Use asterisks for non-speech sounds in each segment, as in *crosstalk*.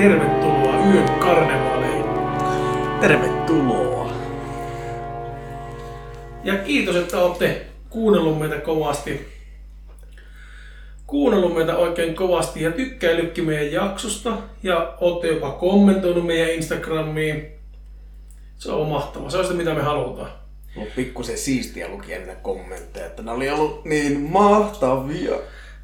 tervetuloa yön karnevaaleihin. Tervetuloa. Ja kiitos, että olette kuunnellut meitä kovasti. Kuunnellut meitä oikein kovasti ja tykkäillytkin meidän jaksosta. Ja olette jopa kommentoinut meidän Instagramiin. Se on mahtavaa. Se on sitä, mitä me halutaan. On pikkusen siistiä lukia näitä kommentteja, että ne oli ollut niin mahtavia.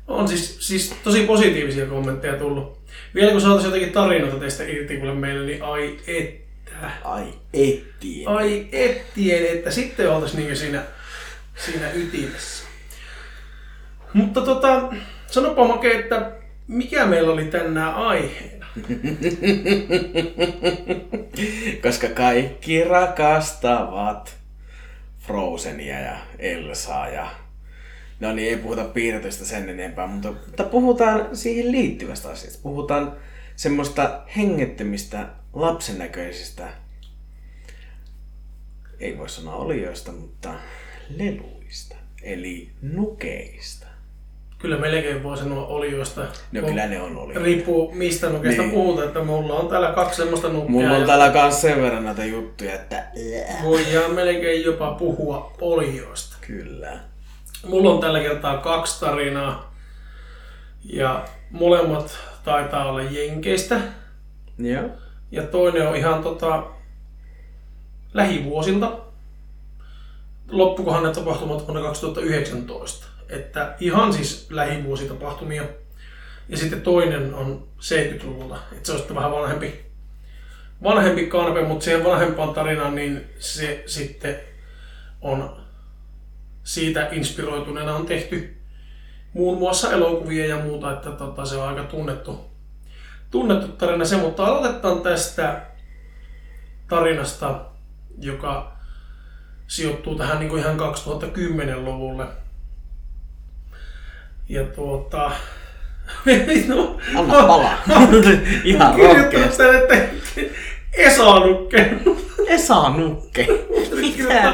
On siis, siis tosi positiivisia kommentteja tullut. Vielä kun saataisiin jotakin tarinoita teistä irti kuule meille, niin ai että. Ai ettien. Ai ettien, että sitten oltaisiin niin siinä, siinä ytimessä. Mutta tota, sanopa Make, että mikä meillä oli tänään aiheena? *laughs* Koska kaikki rakastavat Frozenia ja Elsaa ja No niin, ei puhuta piirretystä sen enempää, mutta, mutta puhutaan siihen liittyvästä asiasta. Puhutaan semmoista hengettömistä, lapsen näköisistä, ei voi sanoa olioista, mutta leluista, eli nukeista. Kyllä melkein voi sanoa olioista. No kyllä ne on olioita. Riippuu mistä nukeesta Niin. puhutaan, että mulla on täällä kaksi semmoista nukkea. Mulla on ja täällä kans sen verran näitä juttuja, että Voidaan melkein jopa puhua olioista. kyllä. Mulla on tällä kertaa kaksi tarinaa. Ja molemmat taitaa olla Jenkeistä. Joo. Ja toinen on ihan tota, lähivuosilta. Loppukohan ne tapahtumat vuonna 2019. Että ihan siis lähivuositapahtumia. Ja sitten toinen on 70-luvulta. Että se on sitten vähän vanhempi, vanhempi kanve, mutta siihen vanhempaan tarinaan niin se sitten on siitä inspiroituneena on tehty muun muassa elokuvia ja muuta, että tota, se on aika tunnettu, tunnettu tarina se, mutta aloitetaan tästä tarinasta, joka sijoittuu tähän niin kuin ihan 2010-luvulle. Ja tuota... *laughs* no, Anna palaa. *laughs* Ihan kirjoittanut rohkeasti. tänne, että Esa-nukke. Esa Nukke. Mitä?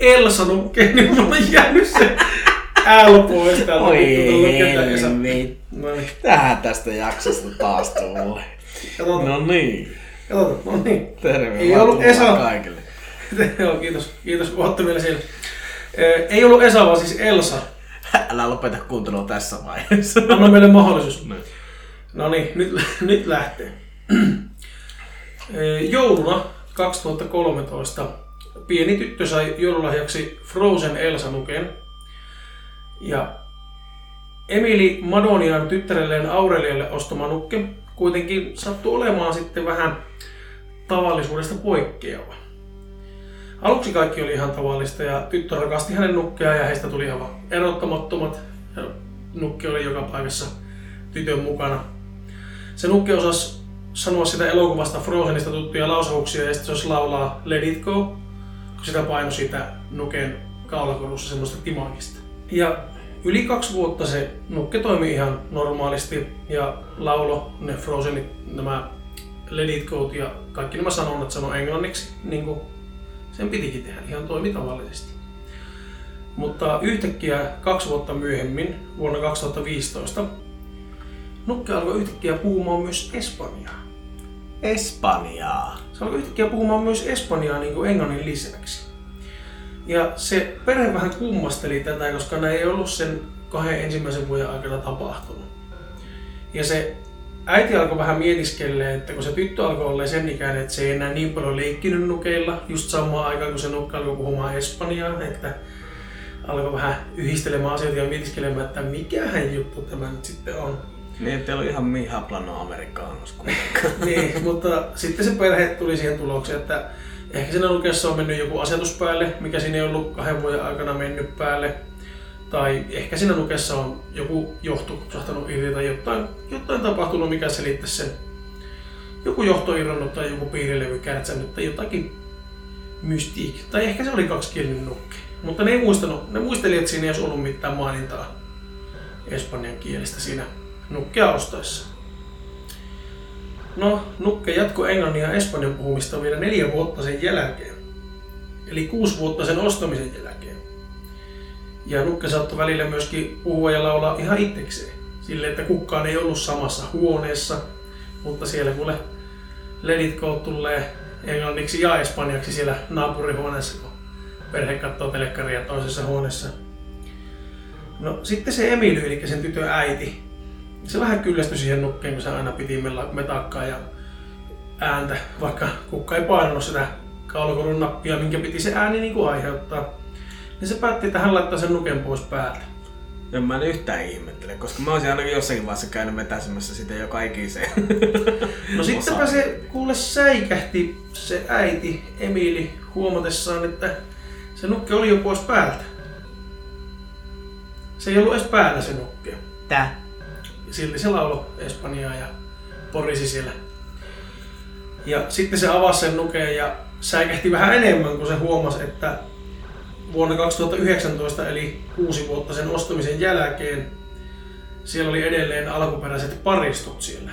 Elsa-nukke, niin mulla on jäänyt se L pois täältä. Oi Esa. No niin, Tähän tästä jaksosta taas tulee. katsotaan. No niin. Katsotaan, no niin. Terve Ei ollut Esa. kaikille. *laughs* Joo, kiitos. Kiitos, kun ootte vielä siellä. Ei ollut Esa, vaan siis Elsa. Älä lopeta kuuntelua tässä vaiheessa. Anna meille mahdollisuus. No niin, nyt, nyt lähtee. Eh, Jouluna 2013 pieni tyttö sai joululahjaksi Frozen Elsa-nuken. Ja Emili Madonian tyttärelleen Aurelialle ostama nukke kuitenkin sattui olemaan sitten vähän tavallisuudesta poikkeava. Aluksi kaikki oli ihan tavallista ja tyttö rakasti hänen nukkeaan ja heistä tuli aivan erottamattomat. Ja nukke oli joka paikassa tytön mukana. Se nukke osasi sanoa sitä elokuvasta Frozenista tuttuja lausauksia ja sitten se laulaa Let it go, kun sitä paino siitä nuken kaulakorussa semmoista timangista. Ja yli kaksi vuotta se nukke toimi ihan normaalisti ja laulo ne Frozenit, nämä Let it go ja kaikki nämä sanonnat sanoi englanniksi, niin kuin sen pitikin tehdä, ihan toimi tavallisesti. Mutta yhtäkkiä kaksi vuotta myöhemmin, vuonna 2015, Nukke alkoi yhtäkkiä puhumaan myös espanjaa. Espanjaa. Se alkoi yhtäkkiä puhumaan myös espanjaa niin kuin englannin lisäksi. Ja se perhe vähän kummasteli tätä, koska ne ei ollut sen kahden ensimmäisen vuoden aikana tapahtunut. Ja se äiti alkoi vähän mietiskelleen, että kun se tyttö alkoi olla sen ikäinen, että se ei enää niin paljon leikkinyt nukeilla, just samaan aikaan kun se nukka alkoi puhumaan espanjaa, että alkoi vähän yhdistelemään asioita ja mietiskelemään, että mikähän juttu tämä nyt sitten on. Niin, ettei ollut ihan miha plano amerikanos kuitenkaan. *laughs* niin, mutta sitten se perhe tuli siihen tulokseen, että ehkä siinä lukessa on mennyt joku asetus päälle, mikä siinä ei ollut kahden vuoden aikana mennyt päälle. Tai ehkä siinä lukessa on joku johto sahtanut irti tai jotain, jotain tapahtunut, mikä selittäisi sen. Joku johto irronnut tai joku piirilevy kärtsännyt tai jotakin mystiik. Tai ehkä se oli kaksikielinen nukke. Mutta ne ei muistanut, ne muisteli, että siinä ei olisi ollut mitään mainintaa espanjan kielestä siinä nukkea ostaessa. No, Nukke jatkoi englannin ja espanjan puhumista vielä neljä vuotta sen jälkeen. Eli kuusi vuotta sen ostamisen jälkeen. Ja Nukke saattoi välillä myöskin puhua ja laulaa ihan itsekseen. Sille, että kukaan ei ollut samassa huoneessa. Mutta siellä kuule ledit tulee englanniksi ja espanjaksi siellä naapurihuoneessa, kun perhe katsoo telekkaria toisessa huoneessa. No sitten se Emily, eli sen tytön äiti, se vähän kyllästyi siihen nukkeen, kun se aina piti metakkaa ja ääntä, vaikka kukka ei painanut sitä kaulakorun nappia, minkä piti se ääni niin kuin aiheuttaa. Niin se päätti, että hän laittaa sen nuken pois päältä. En mä en yhtään ihmettele, koska mä olisin ainakin jossakin vaiheessa käynyt vetäsemässä sitä jo kaikiseen. No *laughs* sittenpä se kuule säikähti se äiti Emili huomatessaan, että se nukke oli jo pois päältä. Se ei ollut edes päällä se nukke. Tää? Silti se laulo Espanjaa ja porisi siellä. Ja sitten se avasi sen nukeen ja säikähti vähän enemmän, kun se huomasi, että vuonna 2019, eli kuusi vuotta sen ostamisen jälkeen, siellä oli edelleen alkuperäiset paristot siellä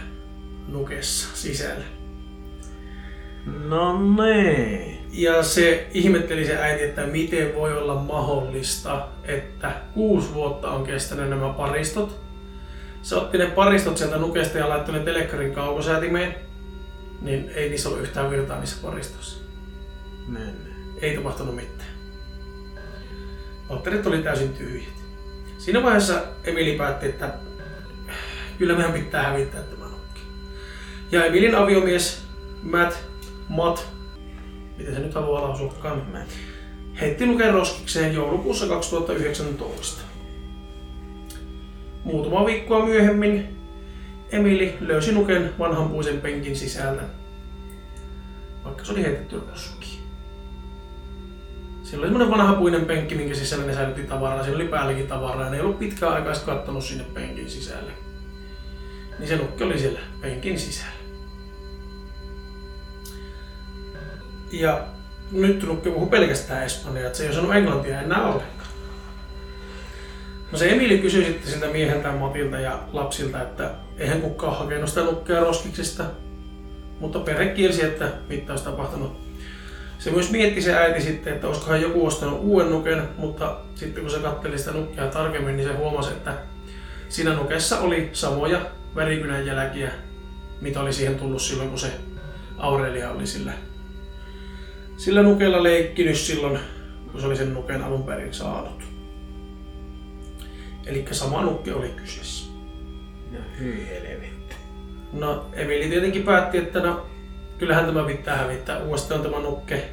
nukessa sisällä. No niin. Ja se ihmetteli se äiti, että miten voi olla mahdollista, että kuusi vuotta on kestänyt nämä paristot. Se otti ne paristot sieltä nukesta ja laittoi ne telekkarin kaukosäätimeen. Niin ei niissä ollut yhtään virtaa niissä paristoissa. Niin. Ei tapahtunut mitään. Patterit oli täysin tyhjät. Siinä vaiheessa Emili päätti, että kyllä meidän pitää hävittää tämä nokki. Ja Emilin aviomies Matt, Matt, miten se nyt haluaa Matt. heitti nuken roskikseen joulukuussa 2019. Muutama viikkoa myöhemmin Emili löysi nuken vanhan puisen penkin sisältä, vaikka se oli heitetty roskiin. Siellä oli semmoinen vanha puinen penkki, minkä sisällä ne säilytti tavaraa. Siellä oli päälläkin tavaraa ja ne ei ollut pitkään aikaa kattonut sinne penkin sisälle. Niin se nukki oli siellä penkin sisällä. Ja nyt nukki puhuu pelkästään espanjaa, että se ei osannut englantia enää ollenkaan. No se Emili kysyi sitten siltä mieheltä, Matilta ja lapsilta, että eihän kukaan hakenut sitä nukkea roskiksesta. Mutta perhe kielsi, että mitä olisi tapahtunut. Se myös mietti se äiti sitten, että olisikohan joku ostanut uuden nuken, mutta sitten kun se katseli sitä nukkea tarkemmin, niin se huomasi, että siinä nukessa oli samoja värikynän jälkiä, mitä oli siihen tullut silloin, kun se Aurelia oli sillä, sillä nukella leikkinyt silloin, kun se oli sen nuken alun perin saanut. Eli sama nukke oli kyseessä. No hyi helvetti. No, Emili tietenkin päätti, että no, kyllähän tämä pitää hävittää uudestaan tämä nukke.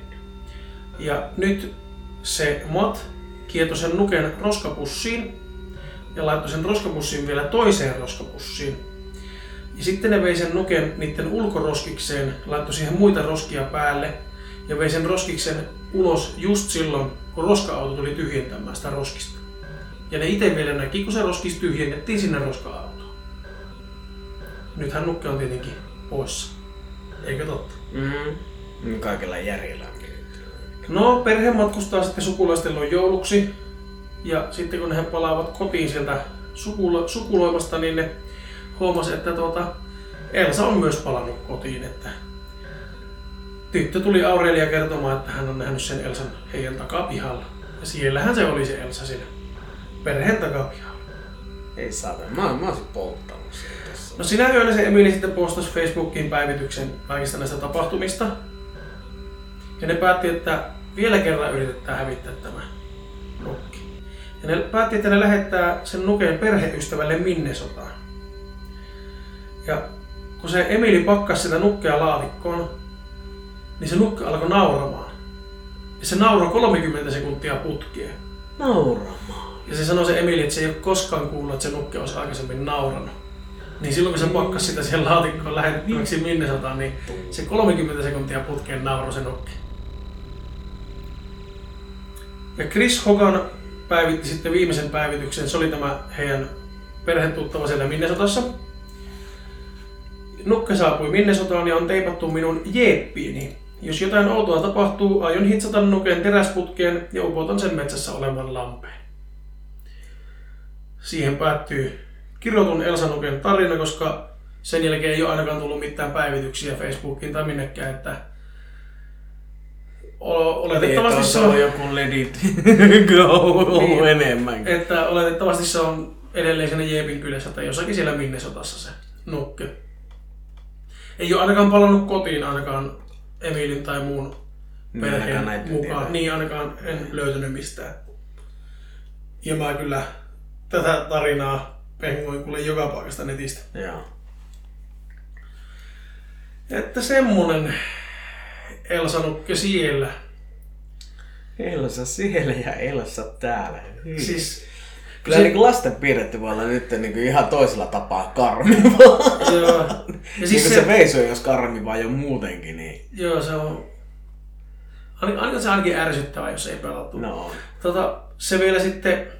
Ja nyt se Mat kietoi sen nuken roskapussiin ja laittoi sen roskapussiin vielä toiseen roskapussiin. Ja sitten ne vei sen nuken niiden ulkoroskikseen, laittoi siihen muita roskia päälle ja vei sen roskiksen ulos just silloin, kun roska-auto tuli tyhjentämään sitä roskista. Ja ne itse vielä näki, kun se roskis tyhjennettiin sinne roska-autoon. Nythän nukke on tietenkin poissa. Eikö totta? Mm. Kaikella järjellä No, perhe matkustaa sitten sukulaisten luo jouluksi. Ja sitten kun he palaavat kotiin sieltä sukulo- sukuloimasta, niin ne huomasi, että tuota, Elsa on myös palannut kotiin. Että tyttö tuli Aurelia kertomaan, että hän on nähnyt sen Elsan heidän takapihalla. Ja siellähän se oli se Elsa siinä perheen takapihalla. Ei saata. Mä, mä olisin polttanut sen tässä. No sinä yönä se Emili sitten postasi Facebookiin päivityksen kaikista näistä tapahtumista. Ja ne päätti, että vielä kerran yritetään hävittää tämä nukki. Ja ne päätti, että ne lähettää sen nuken perheystävälle Minnesotaan. Ja kun se Emili pakkasi sitä nukkea laatikkoon, niin se nukke alkoi nauramaan. Ja se nauroi 30 sekuntia putkeen. Nauramaan. Ja se sanoi se Emili, että se ei ole koskaan kuullut, että se nukke olisi aikaisemmin nauranut. Niin silloin kun se pakkasi sitä siihen laatikkoon lähetettäväksi Minnesotaan, niin se 30 sekuntia putkeen nauroi se nukke. Ja Chris Hogan päivitti sitten viimeisen päivityksen. Se oli tämä heidän perhetuttava siellä Minnesotassa. Nukke saapui Minnesotaan ja on teipattu minun jeeppiini. Jos jotain outoa tapahtuu, aion hitsata nuken teräsputkeen ja upotan sen metsässä olevan lampeen. Siihen päättyy kirjoitun Elsa Nuken tarina, koska sen jälkeen ei ole ainakaan tullut mitään päivityksiä Facebookiin tai minnekään, että oletettavasti se on, joku ledit *laughs* ollut Niin. enemmän. että oletettavasti se on edelleen siinä Jeepin kylässä tai jossakin siellä Minnesotassa se nukke. Ei ole ainakaan palannut kotiin ainakaan Emilin tai muun Niin, perheen mukaan. tietojen. Niin ainakaan en löytänyt mistään. Ja mä kyllä tätä tarinaa pengoin kuule joka paikasta netistä. Joo. Että semmonen Elsa Nukke siellä. Elsa siellä ja Elsa täällä. Hyi. Siis, Kyllä se- niin lasten piirretty voi olla nyt niin kuin ihan toisella tapaa karmivaa. joo. Ja Siis siis niin se, se, se veiso, jos karmivaa jo muutenkin, niin joo, se on... Ainakin ainakin se ainakin ärsyttävää, jos ei pelattu. no. Tota, se vielä sitten...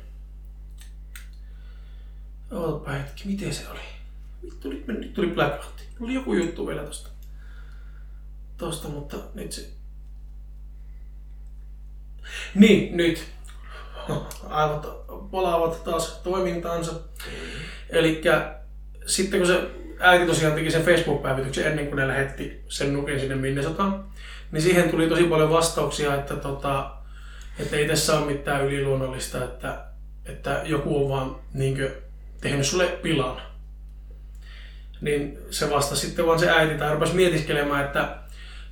Ootapa hetki, miten se oli? Nyt tuli, nyt tuli blackoutti. Oli joku juttu vielä tosta. Tosta, mutta nyt se... Niin, nyt. *laughs* Aivot palaavat taas toimintaansa. Eli sitten kun se äiti tosiaan teki sen Facebook-päivityksen ennen kuin ne lähetti sen nuken sinne Minnesotaan, niin siihen tuli tosi paljon vastauksia, että, tota, että ei tässä ole mitään yliluonnollista, että, että joku on vaan niinkö, tehnyt sulle pilan. Niin se vastasi sitten vaan se äiti tai rupesi mietiskelemään, että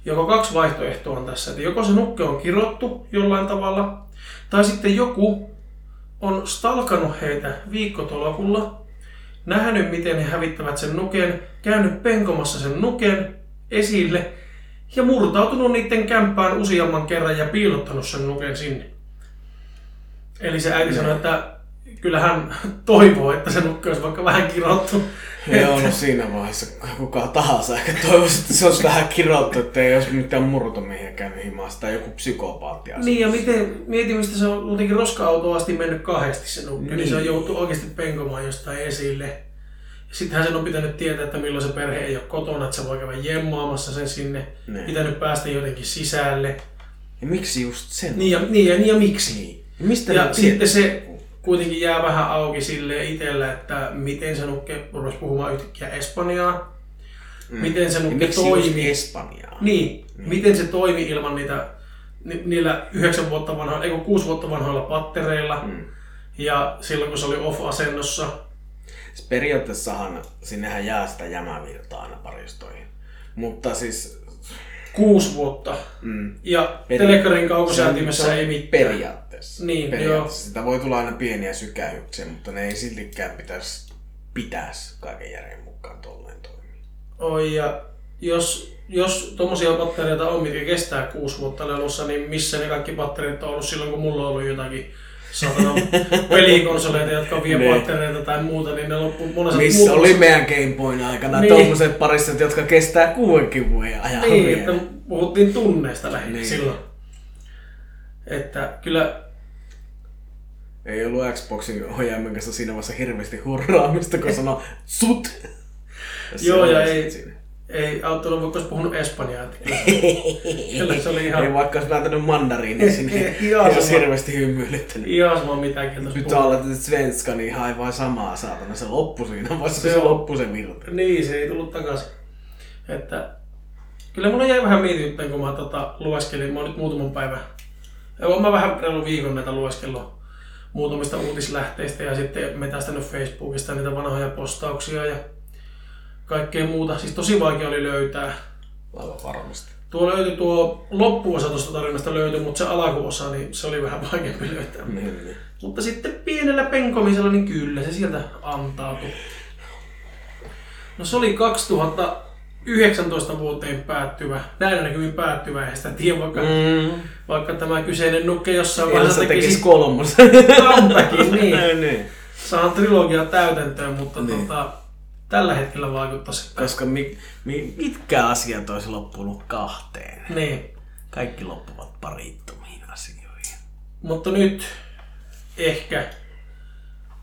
joko kaksi vaihtoehtoa on tässä. Että joko se nukke on kirottu jollain tavalla, tai sitten joku on stalkannut heitä viikkotolokulla, nähnyt miten he hävittävät sen nuken, käynyt penkomassa sen nuken esille ja murtautunut niiden kämppään useamman kerran ja piilottanut sen nuken sinne. Eli se äiti sanoi, että kyllä hän toivoo, että se nukke olisi vaikka vähän kirottu. Joo, no siinä vaiheessa kuka tahansa ehkä toivoisi, että se olisi vähän kirottu, että ei olisi mitään murtomiehiä käynyt himassa tai joku psykopaatti asunut. Niin ja miten, mietin mistä se on jotenkin roska-autoon asti mennyt kahdesti se nukke, niin. niin se on Niin. joutu oikeasti penkomaan jostain esille. Sittenhän sen on pitänyt tietää, että milloin se perhe ei ole kotona, että se voi käydä jemmaamassa sen sinne. Niin. Pitänyt päästä jotenkin sisälle. Ja miksi just sen? Niin ja, niin ja, niin ja miksi? Niin. Ja mistä Ja ne sitten se kuitenkin jää vähän auki sille itsellä, että miten se nukke rupesi puhumaan yhtäkkiä Espanjaa. Mm. Miten se Ja nukke toimi. Espanjaa? Niin, mm. miten se toimi ilman niitä, ni, niillä yhdeksän vuotta vanhoilla, ei kun kuusi vuotta vanhoilla pattereilla. Mm. Ja silloin kun se oli off-asennossa. Siis periaatteessahan sinnehän jää sitä jämävirtaa aina paristoihin. Mutta siis... Kuusi vuotta. Mm, Ja Peri- on- kaukosäätimessä ei mitään. Periaatteessa. Niin, periaatteessa. Sitä voi tulla aina pieniä sykähyksiä, mutta ne ei siltikään pitäisi, pitäisi kaiken järjen mukaan tolleen toimia. Oi, ja jos, jos tuommoisia pattereita on, mitkä kestää kuusi vuotta lelussa, niin missä ne kaikki patterit on ollut silloin, kun mulla on ollut jotakin satana *laughs* pelikonsoleita, jotka vie Niin. pattereita tai muuta, niin ne loppu monessa Missä oli meidän Game Boyn aikana Niin. tommoset paristot, jotka kestää kuudenkin vuoden ajan Niin, vielä. että puhuttiin tunneista lähinnä. Niin. silloin. Että kyllä, Ei ollut Xboxin ohjaimen kanssa siinä vaiheessa hirveästi hurraamista, kun sanoi sut. Joo, ja ei- siinä. ei auttanut, vaikka olisi puhunut espanjaa. *laughs* Kyllä, se oli ihan, Ei vaikka olisi vääntänyt mandariinin Ei- sinne. ei- olisi hirveästi hymyilyttänyt. ihan sama mitä kieltä Nyt että svenska, niin ihan aivan samaa saatana. Se loppu siinä vaiheessa, Se se, loppu se virta. Niin, se ei tullut takaisin. Että, kyllä mulla jäi vähän mietityttäen, kun mä tota, lueskelin, mä oon nyt muutaman päivän, oon mä vähän reilu viikon näitä lueskellut muutamista uutislähteistä ja sitten metästänyt Facebookista niitä vanhoja postauksia ja kaikkea muuta. Siis tosi vaikea oli löytää. Aivan varmasti. Tuo löytyi tuo loppuosa tuosta tarinasta löytyi, mutta se alkuosa, niin se oli vähän vaikeampi löytää. Niin, niin. Mutta sitten pienellä penkomisella, niin kyllä se sieltä antautui. No se oli 2019 vuoteen päättyvä, näin näkymin päättyvä, eihän sitä tiedä, vaikka, mm. Vaikka tämä kyseinen nukke jossain vaiheessa tekisi tekisi kolmosen. comebakin, *laughs* niin. niin. Saan trilogia täytäntöön, mutta Niin. tota, tällä hetkellä vaikuttaisi. Koska mi, mi, mitkä asiat olisi loppunut kahteen? Niin. Kaikki loppuvat parittomiin asioihin. Mutta nyt ehkä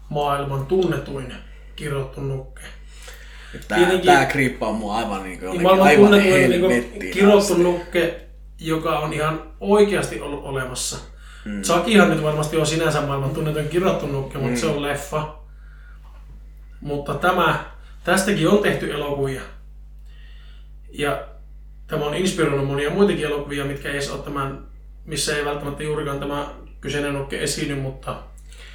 maailman tunnetuin kirottu nukke. Tää, Tietenkin- tää kriippaa mua aivan niin kuin Niin maailman aivan tunnetuin niin kirottu nukke, joka on ihan oikeasti ollut olemassa. Mm. Chuckyhan nyt varmasti on sinänsä maailman tunnetuin kirottu nukke, mutta Mm. se on leffa. Mutta tämä, tästäkin on tehty elokuvia. Ja tämä on inspiroinut monia muitakin elokuvia, mitkä ei edes ole tämän, missä ei välttämättä juurikaan tämä kyseinen nukke esiinny, mutta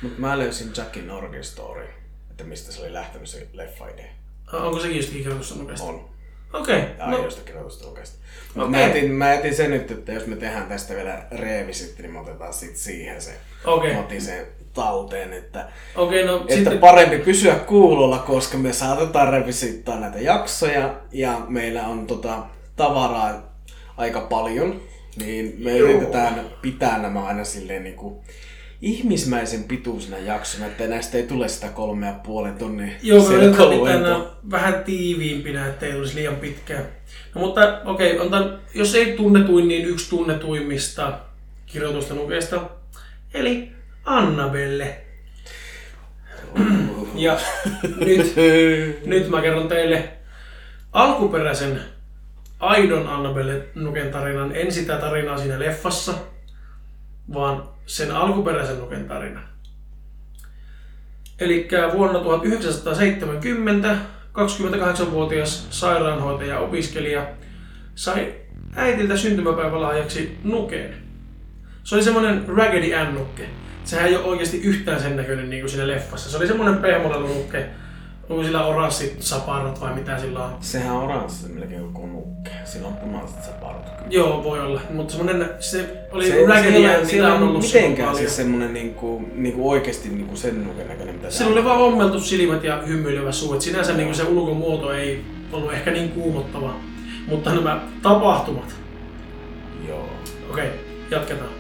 Mut mä löysin Jackin Origin Story, että mistä se oli lähtenyt se leffa-idea. Onko sekin jostakin kirjoitusta nukesta? On. Okei, ja no, aioista kirjoitusta Okei. Mä, jätin, mä jätin sen nyt, että jos me tehdään tästä vielä revisitti, niin me otetaan sit siihen se. Okei. Mä otin sen talteen, että, okei, no että sitten... parempi pysyä kuulolla, koska me saatetaan revisittaa näitä jaksoja ja meillä on tota, tavaraa aika paljon, niin me Joo. yritetään pitää nämä aina silleen niin kuin ihmismäisen pituisena jaksona, että näistä ei tule sitä kolme ja puolen tonnin Joo, me yritetään vähän tiiviimpinä, ettei tulisi liian pitkään. No mutta okei, otan, jos ei tunnetuin, niin yksi tunnetuimmista kirjoitusta nukeista. Eli Annabelle. *clears throat* Ja nyt, nyt mä kerron teille alkuperäisen aidon Annabelle Nuken tarinan. En sitä tarinaa siinä leffassa, vaan sen alkuperäisen Nuken tarinan. Eli vuonna 1970 28-vuotias sairaanhoitaja-opiskelija sai äitiltä syntymäpäivälahjaksi nukeen. Se oli semmonen Raggedy Ann-nukke. Sehän ei ole oikeasti yhtään sen näköinen niin kuin siinä leffassa. Se oli semmonen pehmolelu-nukke. Onko sillä oranssit saparot vai mitä sillä on? Sehän on oranssi melkein koko nukke. Sillä on punaiset saparot kyllä. Joo, voi olla. Mutta semmonen, se oli Se, Raggedy mitä on ollut mitenkään siis semmonen niinku, niinku oikeesti niinku sen nuken näköinen, mitä Sillä oli vaan ommeltu silmät ja hymyilevä suu. Et sinänsä niin se ulkomuoto ei ollut ehkä niin kuumottava. Mutta nämä tapahtumat. Joo. Okei, jatketaan.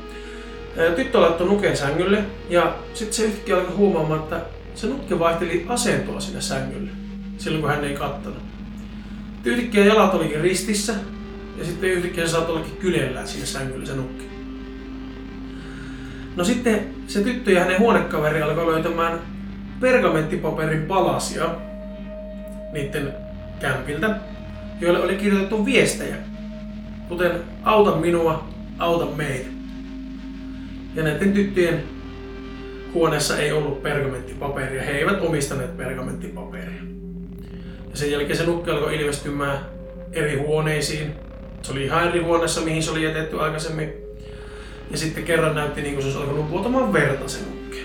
Ää, Tyttö laittoi nuken sängylle ja sitten se yhtäkkiä alkoi huomaamaan, että se nukke vaihteli asentoa sinne sängylle. Silloin kun hän ei kattanut. Yhtäkkiä jalat olikin ristissä ja sitten yhtäkkiä se saattoi ollakin kyljellään siinä sängyllä se nukke. No sitten se tyttö ja hänen huonekaveri alkoi löytämään pergamenttipaperin palasia niiden kämpiltä, joille oli kirjoitettu viestejä, kuten auta minua, auta meitä. Ja näiden tyttöjen huoneessa ei ollut pergamenttipaperia, he eivät omistaneet pergamenttipaperia. Ja sen jälkeen se nukke alkoi ilmestymään eri huoneisiin. Se oli ihan eri huoneessa, mihin se oli jätetty aikaisemmin. Ja sitten kerran näytti niin kuin se olisi alkanut vuotamaan verta se nukke.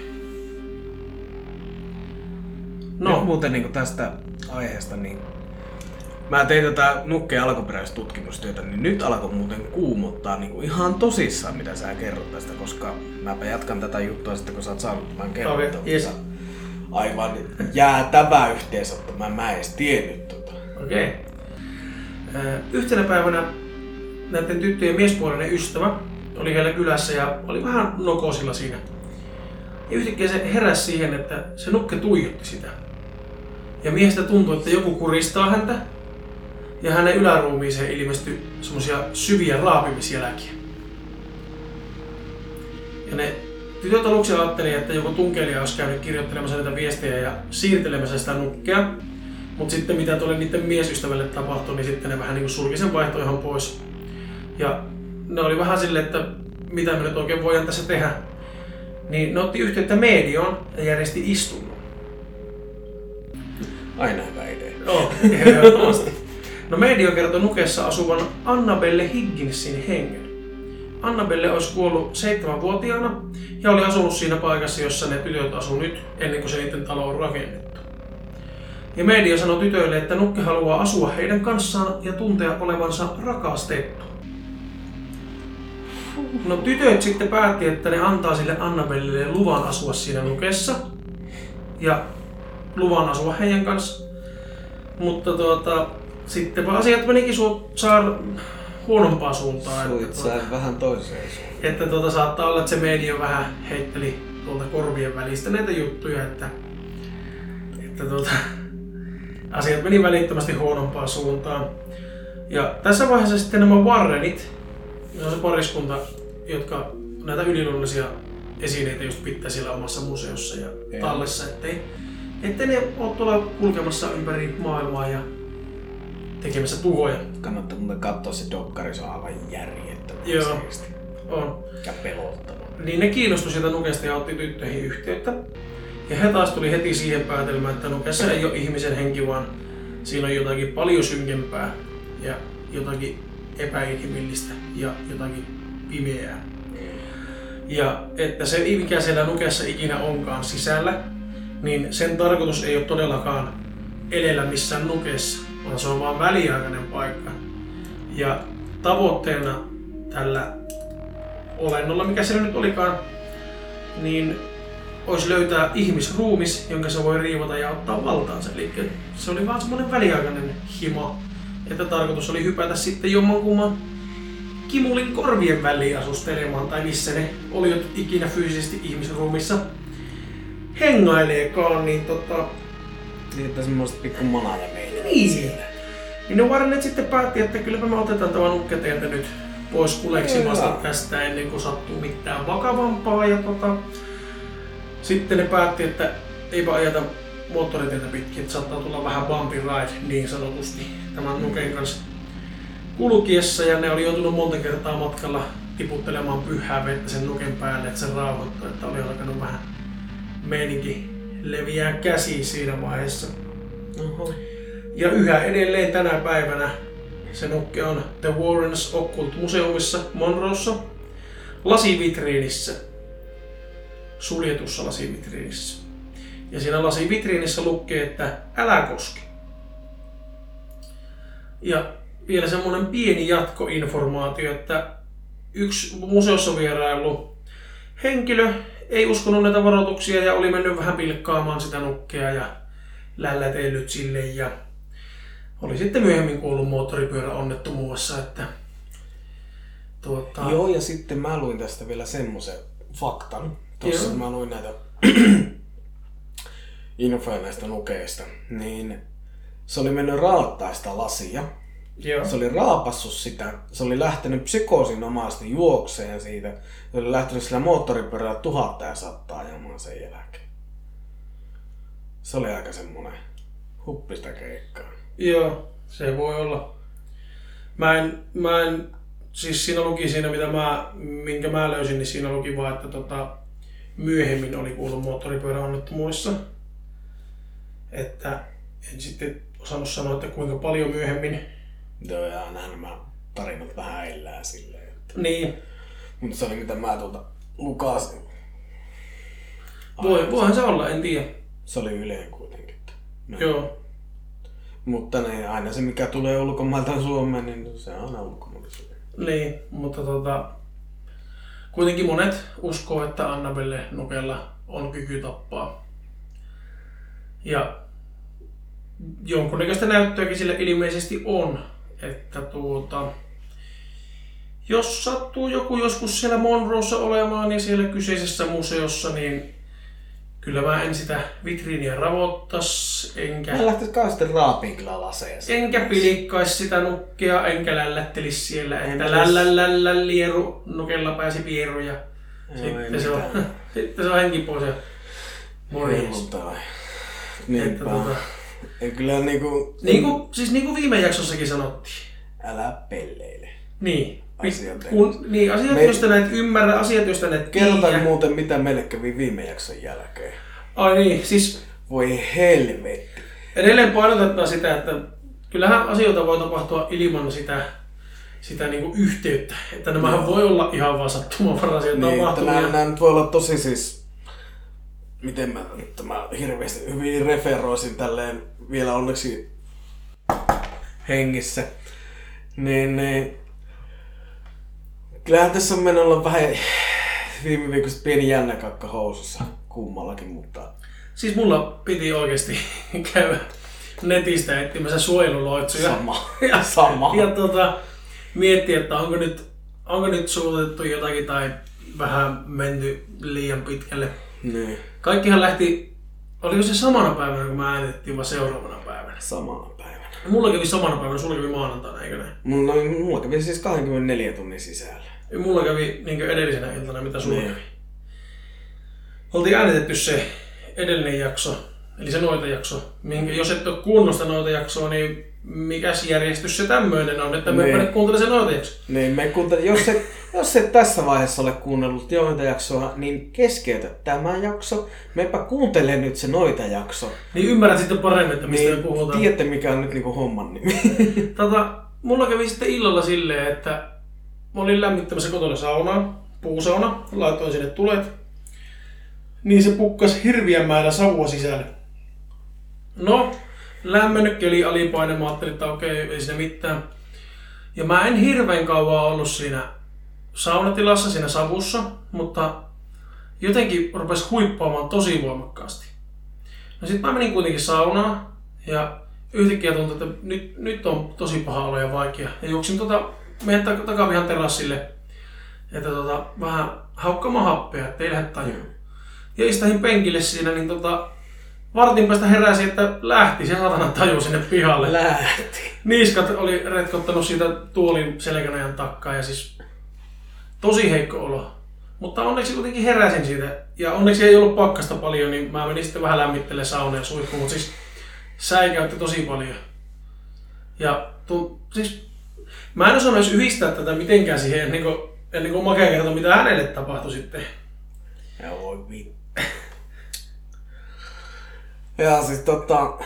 No. Nyt muuten niinku tästä aiheesta, niin mä tein tätä nukkeen alkuperäistä tutkimustyötä, niin nyt alkoi muuten kuumottaa niinku ihan tosissaan, mitä sä kerrot tästä, koska mäpä jatkan tätä juttua sitten, kun sä oot saanut tämän kerrottua. Okei, yes. Aivan jäätävä mä, mä en edes tiennyt tota. Okei. Okay. Yhtenä päivänä näiden tyttöjen miespuolinen ystävä oli heillä kylässä ja oli vähän nokosilla siinä. Ja yhtäkkiä se heräsi siihen, että se nukke tuijotti sitä. Ja miehestä tuntui, että joku kuristaa häntä. Ja hänen yläruumiiseen ilmestyi semmoisia syviä raapimisjälkiä. Ja ne tytöt aluksi ajatteli, että joku tunkeilija olisi käynyt kirjoittelemassa näitä viestejä ja siirtelemässä sitä nukkea. Mutta sitten mitä tuolle niiden miesystävälle tapahtui, niin sitten ne vähän niin sulki sen vaihtoehdon pois. Ja ne oli vähän silleen, että mitä me nyt oikein voidaan tässä tehdä. Niin ne otti yhteyttä medioon ja järjesti istunnon. Aina hyvä idea. Joo, ehdottomasti. *laughs* No medio kertoi Nukessa asuvan Annabelle Higginsin hengen. Annabelle olisi kuollut seitsemänvuotiaana ja oli asunut siinä paikassa, jossa ne tytöt asuu nyt, ennen kuin se niiden talo on rakennettu. Ja media sanoi tytöille, että Nukke haluaa asua heidän kanssaan ja tuntea olevansa rakastettu. No tytöt sitten päätti, että ne antaa sille Annabellelle luvan asua siinä Nukessa ja luvan asua heidän kanssa. Mutta tuota, sitten asiat menikin su- saada huonompaa suuntaan. Soit Että, tuota, vähän toiseen suuntaan. että tuota, saattaa olla, että se media vähän heitteli tuolta korvien välistä näitä juttuja, että, että tuota, asiat meni välittömästi huonompaan suuntaan. Ja tässä vaiheessa sitten nämä Warrenit, ne on se pariskunta, jotka näitä yliluonnollisia esineitä just pitää siellä omassa museossa ja Joo. tallessa, ettei, ettei ne ole tuolla kulkemassa ympäri maailmaa ja tekemässä tuhoja. Kannattaa muuten katsoa se dokkari, se on aivan järjettömän Joo. siisti. On. Ja pelottava. Niin ne kiinnostui sieltä Nukesta ja otti tyttöihin yhteyttä. Ja he taas tuli heti siihen päätelmään, että Nukessa ei ole ihmisen henki, vaan siinä on jotakin paljon synkempää ja jotakin epäinhimillistä ja jotakin pimeää. Ja että se, mikä siellä Nukessa ikinä onkaan sisällä, niin sen tarkoitus ei ole todellakaan elellä missään Nukessa, vaan se on vaan väliaikainen paikka. Ja tavoitteena tällä olennolla, mikä se nyt olikaan, niin olisi löytää ihmisruumis, jonka se voi riivata ja ottaa valtaansa. Eli se oli vaan semmoinen väliaikainen himo, että tarkoitus oli hypätä sitten jommankumman Kimulin korvien väliin asustelemaan, tai missä ne oli ikinä fyysisesti ihmisruumissa hengaileekaan, niin tota... Niin, että semmoista pikku manaja Niin. Niin ne Warnet sitten päätti, että kylläpä me otetaan tämä nukke teiltä nyt pois kuleksimasta Joo. tästä ennen kuin sattuu mitään vakavampaa. Ja tota, sitten ne päätti, että eipä ajeta moottoriteitä pitkin, että saattaa tulla vähän bumpy ride niin sanotusti tämän nuken kanssa kulkiessa. Ja ne oli joutunut monta kertaa matkalla tiputtelemaan pyhää vettä sen nuken päälle, että se rauhoittui, että oli alkanut vähän meininki leviää käsiin siinä vaiheessa. Oho. Ja yhä edelleen tänä päivänä se nukke on The Warrens Occult Museumissa Monroessa lasivitriinissä. Suljetussa lasivitriinissä. Ja siinä lasivitriinissä lukee, että älä koske. Ja vielä semmonen pieni jatkoinformaatio, että yksi museossa vierailu henkilö ei uskonut näitä varoituksia ja oli mennyt vähän pilkkaamaan sitä nukkea ja lällätellyt sille ja oli sitten myöhemmin kuollut moottoripyöräonnettomuudessa, että tuota, Joo, ja sitten mä luin tästä vielä semmoisen faktan. Tuossa Joo. mä luin näitä *clears throat* infoja näistä nukeista. Niin se oli mennyt raottaa sitä lasia. joo, Se oli raapassut sitä. Se oli lähtenyt psykoosinomaisesti juokseen siitä. Se oli lähtenyt sillä moottoripyörällä tuhatta ja sattaa ajamaan sen jälkeen. Se oli aika semmonen huppista keikkaa. Joo, se voi olla. Mä en, mä en, siis siinä luki siinä, mitä mä, minkä mä löysin, niin siinä luki vaan, että tota, myöhemmin oli kuullut moottoripyöräonnettomuudessa. Että en sitten osannut sanoa, että kuinka paljon myöhemmin. Joo, ja aina nämä tarinat vähän elää silleen. Että... Niin, Mutta se oli mitä mä tuolta lukasin. voi, voihan se olla, en tiedä. Se oli yleen kuitenkin. No. Joo, Mutta ne, aina se mikä tulee ulkomailta Suomeen, niin se on aina ulkomailta Suomeen. Niin, mutta tota, kuitenkin monet uskoo, että Annabelle Nukella on kyky tappaa. Ja jonkunnäköistä näyttöäkin sille ilmeisesti on, että tuota, jos sattuu joku joskus siellä Monroessa olemaan ja siellä kyseisessä museossa, niin kyllä mä en sitä vitriiniä ravottas, enkä... Mä lähtis sitten raapiin kyllä. Enkä pilikkais sitä nukkea, enkä lällättelis siellä, että Entäs- lällällä lieru, nukella pääsi pieru ja sitten se, on, *laughs* sitten se on henki pois ja morjens. Niinpä. tota, Ei kyllä niinku... niin kuin, siis niin kuin viime jaksossakin sanottiin. Älä pelleile. Niin. Asioita. Kun, niin, asiat, Me- joista näet ymmärrä, asiat, joista näet Kerrotaan muuten, mitä meille kävi viime jakson jälkeen. Ai niin, siis Voi helvetti. edelleen painotetaan sitä, että kyllähän asioita voi tapahtua ilman sitä, sitä niin kuin yhteyttä. Että nämähän Joo. voi olla ihan vaan sattumanvaraisia Niin, tapahtumia. nämä, nämä nyt voi olla tosi siis... Miten mä, että mä hirveästi hyvin referoisin tälleen vielä onneksi hengissä. Niin, niin. Kyllähän tässä on mennyt olla vähän viime viikosta pieni jännäkakka housussa kummallakin, mutta Siis mulla piti oikeasti *laughs* käydä netistä etsimässä suojeluloitsuja. sama. *laughs* Ja, sama. ja tota, miettiä, että onko nyt, onko nyt suutettu jotakin tai vähän menty liian pitkälle. Niin, Kaikkihan lähti, oliko se samana päivänä, kun mä äänitettiin, vai seuraavana päivänä? samana päivänä. Mulla kävi samana päivänä, sulla kävi maanantaina, eikö näin? Mulla, mulla kävi siis 24 tunnin sisällä. Ja Mulla kävi niin edellisenä iltana, mitä sulla Niin. kävi. Oltiin äänitetty se edellinen jakso, eli se noitajakso. Minkä, jos et ole kuunnellut sitä noitajaksoa, niin mikäs järjestys se tämmöinen on, että me Niin. niin. kuuntele se noitajakso. Niin, me kuuntele, jos, et, jos et tässä vaiheessa ole kuunnellut joita jaksoa, niin keskeytä tämä jakso. Mepä kuuntele nyt se noita jakso. Niin ymmärrät sitten paremmin, että mistä Niin, me puhutaan. tiedätte mikä on nyt niinku homman nimi. Tota, mulla kävi sitten illalla silleen, että mä olin lämmittämässä kotona saunaa, puusauna, laitoin sinne tulet. Niin se pukkas hirviän määrä savua sisälle. No, lämmönnyt keli alipaine, mä ajattelin, että okei, ei siinä mitään. Ja mä en hirveän kauan ollut siinä saunatilassa, siinä savussa, mutta jotenkin rupesi huippaamaan tosi voimakkaasti. No sit mä menin kuitenkin saunaan ja yhtäkkiä tuntui, että nyt, nyt on tosi paha olo ja vaikea. Ja juoksin tota meidän tak- takavihan terassille, että tota, vähän haukkaamaan happea, ettei lähde tajua. Ja istahin penkille siinä, niin tota, vartin päästä heräsi, että lähti se satana taju sinne pihalle. Lähti. Niiskat oli retkottanut siitä tuolin selkänajan takkaa ja siis tosi heikko olo. Mutta onneksi kuitenkin heräsin siitä. Ja onneksi ei ollut pakkasta paljon, niin mä menin sitten vähän lämmittelemään saunaa ja suihkuun. Mutta siis säikäytti tosi paljon. Ja tu, siis mä en osannut edes yhdistää tätä mitenkään siihen ennen kuin, ennen kuin Make kertoi, mitä hänelle tapahtui sitten. Ja voi vittu. Ja siis tota,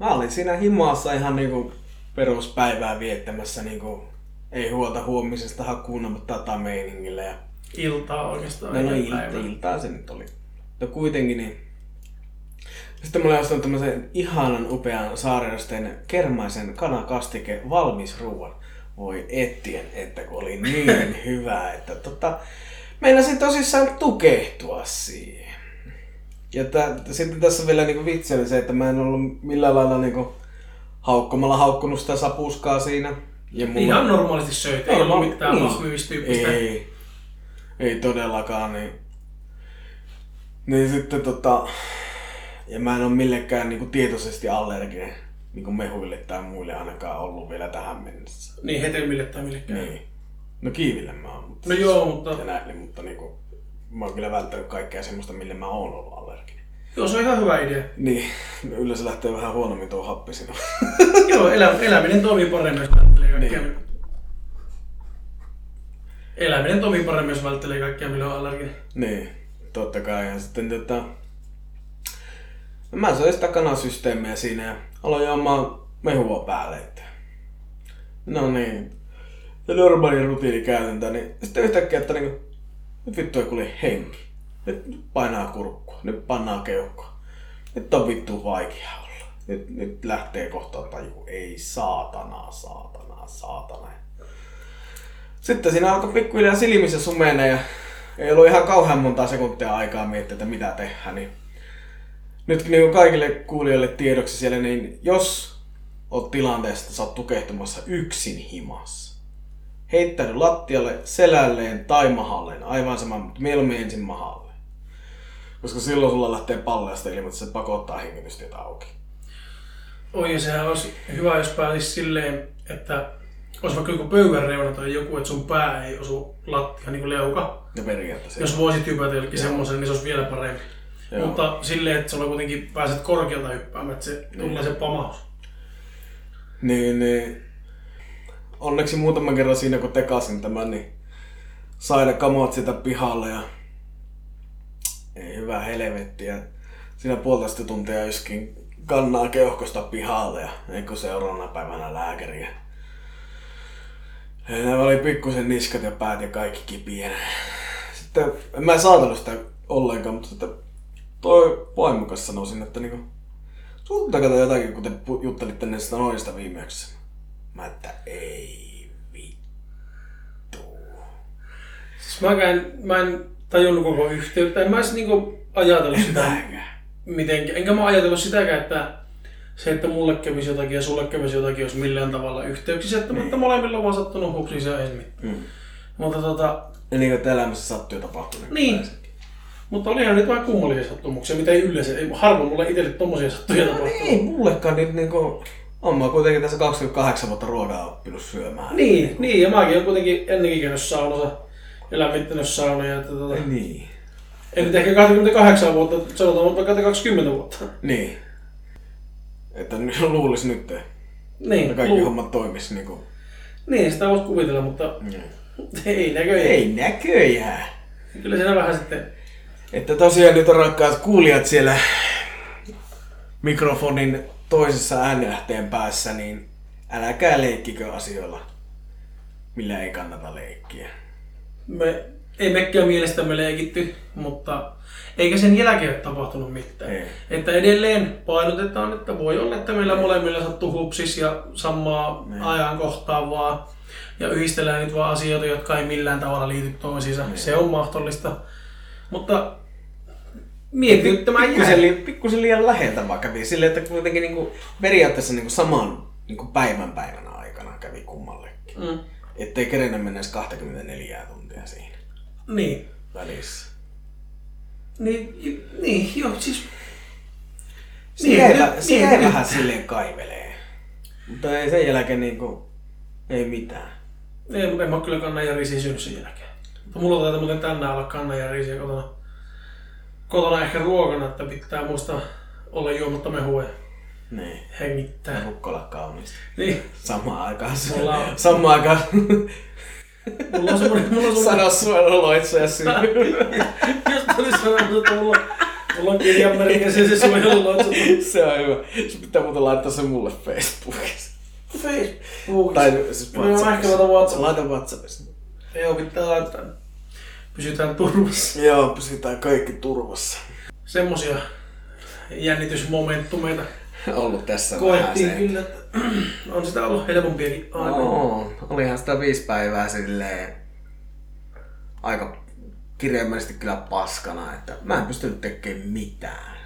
mä olin siinä himassa ihan niinku peruspäivää viettämässä niinku, ei huolta huomisesta hakuuna, mutta tätä meiningillä. Ja Iltaa oikeastaan. No, no ilta, iltaa se nyt oli. Mutta kuitenkin niin... Sitten mulla ostanut tämmöisen ihanan upean saariosten kermaisen kanakastike valmisruuan. Voi ettien, että kun oli niin *laughs* hyvä, että tota, meinasin tosissaan tukehtua siihen. Ja tä, sitten tässä vielä niinku vitsi oli se, että mä en ollut millään lailla niinku haukkomalla haukkunut sitä sapuskaa siinä. Ja mulla- Ihan normaalisti söit, ei ollut mitään niin. pahvimistyyppistä. Ei, ei todellakaan. Niin, niin sitten tota, ja mä en ole millekään niin tietoisesti allerginen niin mehuille tai muille ainakaan ollut vielä tähän mennessä. Niin hetelmille tai millekään. Niin. No kiiville mä oon, mutta, No joo, mutta ja näille, mutta niin kuin, mä oon kyllä välttänyt kaikkea semmoista, mille mä oon ollut allerginen. joo, se on ihan hyvä idea. Niin, no yleensä lähtee vähän huonommin tuo happi sinua. *laughs* joo, elä, eläminen toimii paremmin, jos välttelee kaikkea. Niin. Eläminen toimii paremmin, jos välttelee kaikkea, millä on allerginen. Niin, totta kai. Ja sitten tota... No mä söin sitä kanasysteemiä siinä ja aloin juomaan mehua päälle. Että... No niin. Ja normaali rutiinikäytäntö, niin sitten yhtäkkiä, että niinku, nyt vittu ei kuule henki. Nyt painaa kurkkua, nyt pannaan keuhkoa. Nyt on vittu vaikea olla. Nyt, nyt lähtee kohta taju. Ei saatana, saatana, saatana. Sitten siinä alkoi pikkuhiljaa silmissä sumene ja ei ollut ihan kauhean monta sekuntia aikaa miettiä, että mitä tehdään. Niin nyt niin kuin kaikille kuulijoille tiedoksi siellä, niin jos oot tilanteessa, että sä oot tukehtumassa yksin himassa, heittäydy lattialle, selälleen tai mahalleen, aivan sama, mutta mieluummin ensin mahalle. Koska silloin sulla lähtee palleasta ilman, että se pakottaa hengitystietä auki. Oi, ja sehän olisi hyvä, jos pääsisi silleen, että olisi vaikka joku pöydän reuna tai joku, että sun pää ei osu lattia niin kuin leuka. Ja periaatteessa. Jos voisit hypätä jollekin semmoisen, niin se olisi vielä parempi. Joo. Mutta silleen, että sulla kuitenkin pääset korkealta hyppäämään, että se tulee se pamaus. Niin, niin. Onneksi muutaman kerran siinä kun tekasin tämän, niin sain kamot sitä pihalle ja ei hyvä helvetti. Ja siinä puolitoista tuntia yskin kannaa keuhkosta pihalle ja ei kun seuraavana päivänä lääkäriä. Ja nämä oli pikkusen niskat ja päät ja kaikki kipienä. Sitten en mä saatellut sitä ollenkaan, mutta toi vaimokas sanoi sinne, että niinku, Sulta kato jotakin, kun te juttelitte näistä noista viimeksi. Mä että ei vittu. Siis mäkään, mä en tajunnut koko yhteyttä. En mä edes niinku ajatellut sitä mitenkään. Enkä mä ajatellut sitäkään, että se, että mulle kävisi jotakin ja sulle kävisi jotakin, olisi millään tavalla yhteyksissä. Että, että molemmilla on vaan sattunut hupsissa ja ei mitään. Mm. Mutta tota, Ja niin että elämässä sattuu ja tapahtuu. Niin. Mutta olihan nyt vähän kummallisia sattumuksia, mitä ei yleensä, ei harvoin mulle itselle tommosia sattuja No tapahtuu. ei mullekaan nyt niinku... On mä kuitenkin tässä 28 vuotta ruokaa oppinut syömään. Niin, niin, ja mäkin olen kuitenkin ennenkin käynyt saunassa ja lämmittänyt saunoja. Että tota, Niin. en nyt ehkä 28 vuotta, sanotaan vaikka 20 vuotta. Niin. Että nyt *laughs* luulis nyt, että Niin, kaikki lu- hommat toimis niinku... niin, sitä voisi kuvitella, mutta Niin. *laughs* ei näköjään. Ei näköjään. Kyllä siinä vähän sitten, Että tosiaan nyt on rakkaat kuulijat siellä mikrofonin toisessa äänenlähteen päässä, niin älkää leikkikö asioilla, millä ei kannata leikkiä. me ei mekkään mielestämme leikitty, mutta eikä sen jälkeen ole tapahtunut mitään. Ei. Että edelleen painotetaan, että voi olla, että meillä molemmilla sattuu hupsis ja samaa Niin. ajankohtaa vaan. Ja yhdistellään nyt vaan asioita, jotka ei millään tavalla liity toisiinsa. Niin. Se on mahdollista. Mutta mietityttämään Pikkusen, li, pikkusen liian läheltä vaan kävi silleen, että kuitenkin niinku periaatteessa niinku saman niinku päivän päivänä aikana kävi kummallekin. Mm. Ettei kerennyt mennä edes 24 tuntia siinä Niin. välissä. Niin, niin, joo, siis... Niin, jäi, jäi nyt- vähän silleen kaivelee. Mutta ei sen jälkeen niinku, ei mitään. Ei, mutta en mä kyllä kannan ja riisiä syönyt sen jälkeen. Mutta mulla taitaa muuten tänään olla kannan ja riisiä kotona. Kotona ehkä ruokana, että pitää muistaa olla juomatta mehua ja Niin. hengittää. Rukkola kaunista. Niin, Samaan aikaan. Mulla on- Samaan aikaan. mulla on semmonen, mulla on semmonen, Sano suojeluloitsuja syy. *laughs* just tuli sanonut, että mulla, mulla on kirjanmerkissä se suojeluloitsu. se on hyvä. Se pitää muuten laittaa se mulle Facebookissa. Facebook. Tai siis No, mä ehkä laitan WhatsApp. Laita Whatsappissa. Joo, pitää laittaa. Pysytään turvassa. Joo, pysytään kaikki turvassa. Semmosia jännitysmomentumeita Ollut tässä koettiin vähän kyllä, että *clears throat* on sitä ollut helpompiakin aikoja. No, olihan sitä viisi päivää silleen aika kirjaimellisesti kyllä paskana, että mä en pystynyt tekemään mitään.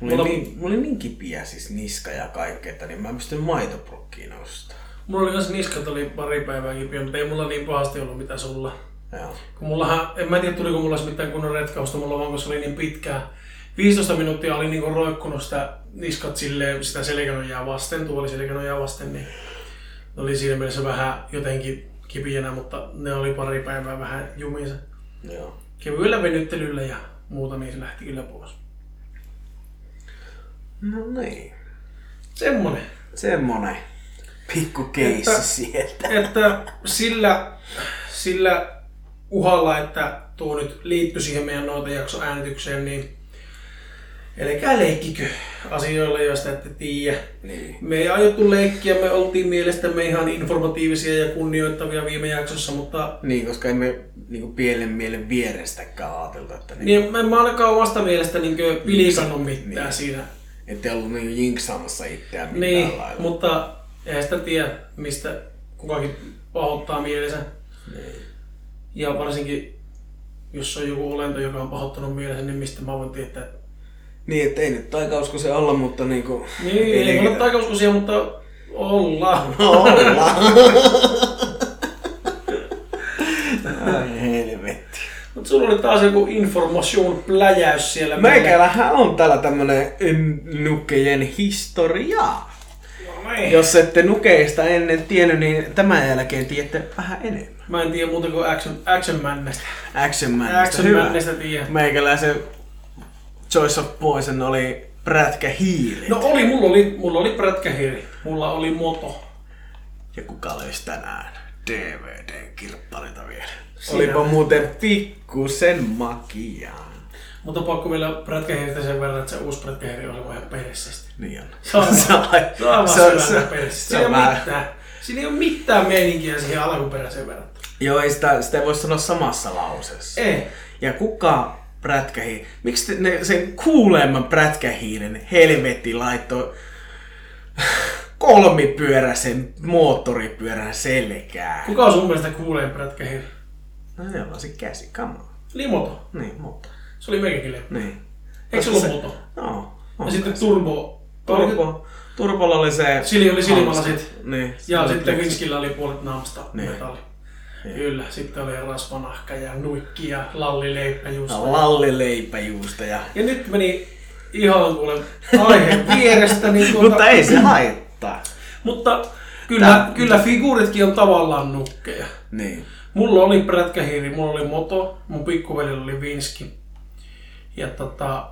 Mulla, Mulla- oli, niin, mulla oli niin kipiä siis niska ja kaikkea, että niin mä en pystynyt maitoprokkiin nostaa. Mulla oli kans niskat oli pari päivää kipiä, mutta ei mulla niin pahasti ollut mitä sulla. Joo. Kun mullahan, en mä tiedä tuliko mulla mitään kunnon retkausta, mulla vaan kun se oli niin pitkää. 15 minuuttia oli niinku roikkunut sitä niskat silleen, sitä selkänojaa vasten, tuoli selkänojaa vasten, niin ne oli siinä mielessä vähän jotenkin kipienä, mutta ne oli pari päivää vähän jumiinsa. Joo. Kevyellä venyttelyllä ja muuta, niin se lähti kyllä pois. No niin. Semmonen. Semmonen pikku keissi sieltä. että sillä, sillä uhalla, että tuo nyt liittyi siihen meidän noita jakso äänitykseen, niin älkää leikkikö asioilla, joista ette tiedä. Niin. Me ei aiottu leikkiä, me oltiin mielestämme ihan informatiivisia ja kunnioittavia viime jaksossa, mutta Niin, koska emme niinku pienen mielen vierestäkään ajateltu, että niin, niin, en mä ainakaan omasta mielestä niin pilikannut mitään Niin. siinä. ette ollut niinku jinksaamassa itseään millään Niin, lailla. mutta eihän sitä tiedä, mistä kukakin pahoittaa mielensä. Niin. Ja varsinkin, jos on joku olento, joka on pahoittanut mielensä, niin mistä mä voin tietää. että- Niin, että ei nyt taikausko se olla, mutta niinku... Niin, ei ole taikauskoisia, mutta ollaan. Olla. *laughs* *laughs* Ai helvetti. Mutta sulla oli taas joku information pläjäys siellä. Meikälähän on täällä tämmönen nukejen historiaa. Niin. Jos ette nukeista ennen tiennyt, niin tämän jälkeen tiedätte vähän enemmän. Mä en tiedä muuta kuin Action, action Mannestä. Action Man. Action Mannestä tiedä. Meikäläisen Choice of Poison oli prätkä hiili. No oli, mulla oli, mulla oli prätkähiri. Mulla oli moto. Ja kuka löysi tänään DVD-kirppareita vielä? Siinä. Olipa muuten pikkusen makiaa. Mutta pakko vielä prätkähiristä sen verran, että se uusi prätkähiri oli ihan perseestä. Niin on. Se on, *laughs* Se on- se on se on- se- se on ole vähän- mitään. Siinä ei ole mitään meininkiä siihen alkuperäiseen verrattuna. Joo, ei sitä, sitä ei voi sanoa samassa lauseessa. Ei. Ja kuka prätkähi... Miksi te, ne, sen kuulemman prätkähiiren helvetti laittoi *sighs* kolmipyöräisen moottoripyörän selkään? Kuka on sun mielestä kuuleen prätkähiri? No se on se käsi, come on. Limoto. Niin, mutta. Se oli meikäkin. Niin. Eikö se ollut moto? No. Ja on sitten kai. turbo. Turbo. Turbolla oli se... Sili oli silmälasit. Niin. Ja sitten Vinskillä oli puolet naamsta Niin. metalli. Niin. Kyllä, sitten oli rasvanahka ja nuikki ja lallileipä just. No, lallileipäjuusta ja... Ja nyt meni ihan kuule aiheen vierestä. Niin tuota, Mutta ei se haittaa. mutta kyllä, Tää- kyllä figuuritkin on tavallaan nukkeja. Niin. Mulla oli prätkähiiri, mulla oli moto, mun pikkuvelillä oli Vinski. Ja tota,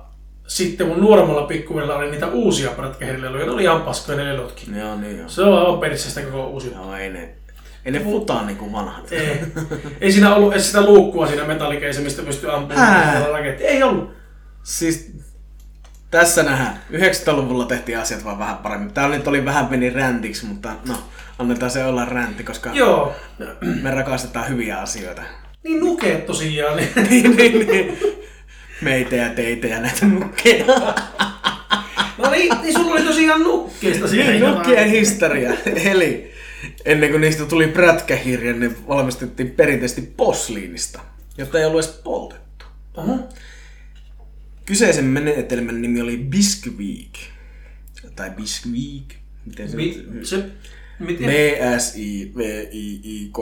sitten mun nuoremmalla pikkuvelillä oli niitä uusia prätkähiirileluja, ne oli ihan paskoja ne lelutkin. Joo, niin joo. Se on aivan perissä koko uusi. Joo, ei ne... Ei ne futaa niinku vanhat. Ei. Ei siinä ollut edes sitä luukkua siinä metallikeissä, mistä pystyy ampumaan raketti. Ei ollut. Siis tässä nähdään. 90-luvulla tehtiin asiat vaan vähän paremmin. Tää nyt oli vähän meni räntiksi, mutta no, annetaan se olla räntti, koska Joo. me rakastetaan hyviä asioita. Niin nukeet tosiaan. *laughs* Niin, niin, niin. Meitä ja teitä ja näitä nukkeja. no niin, niin sulla oli tosiaan nukkeista siinä Niin, nukkien historia. Eli ennen kuin niistä tuli prätkähirja, ne valmistettiin perinteisesti posliinista, jota ei ollut edes poltettu. Oho. Kyseisen menetelmän nimi oli Bisqueak. Tai Bisqueak. Miten se Mi- se, miten? B-S-I-V-I-I-K.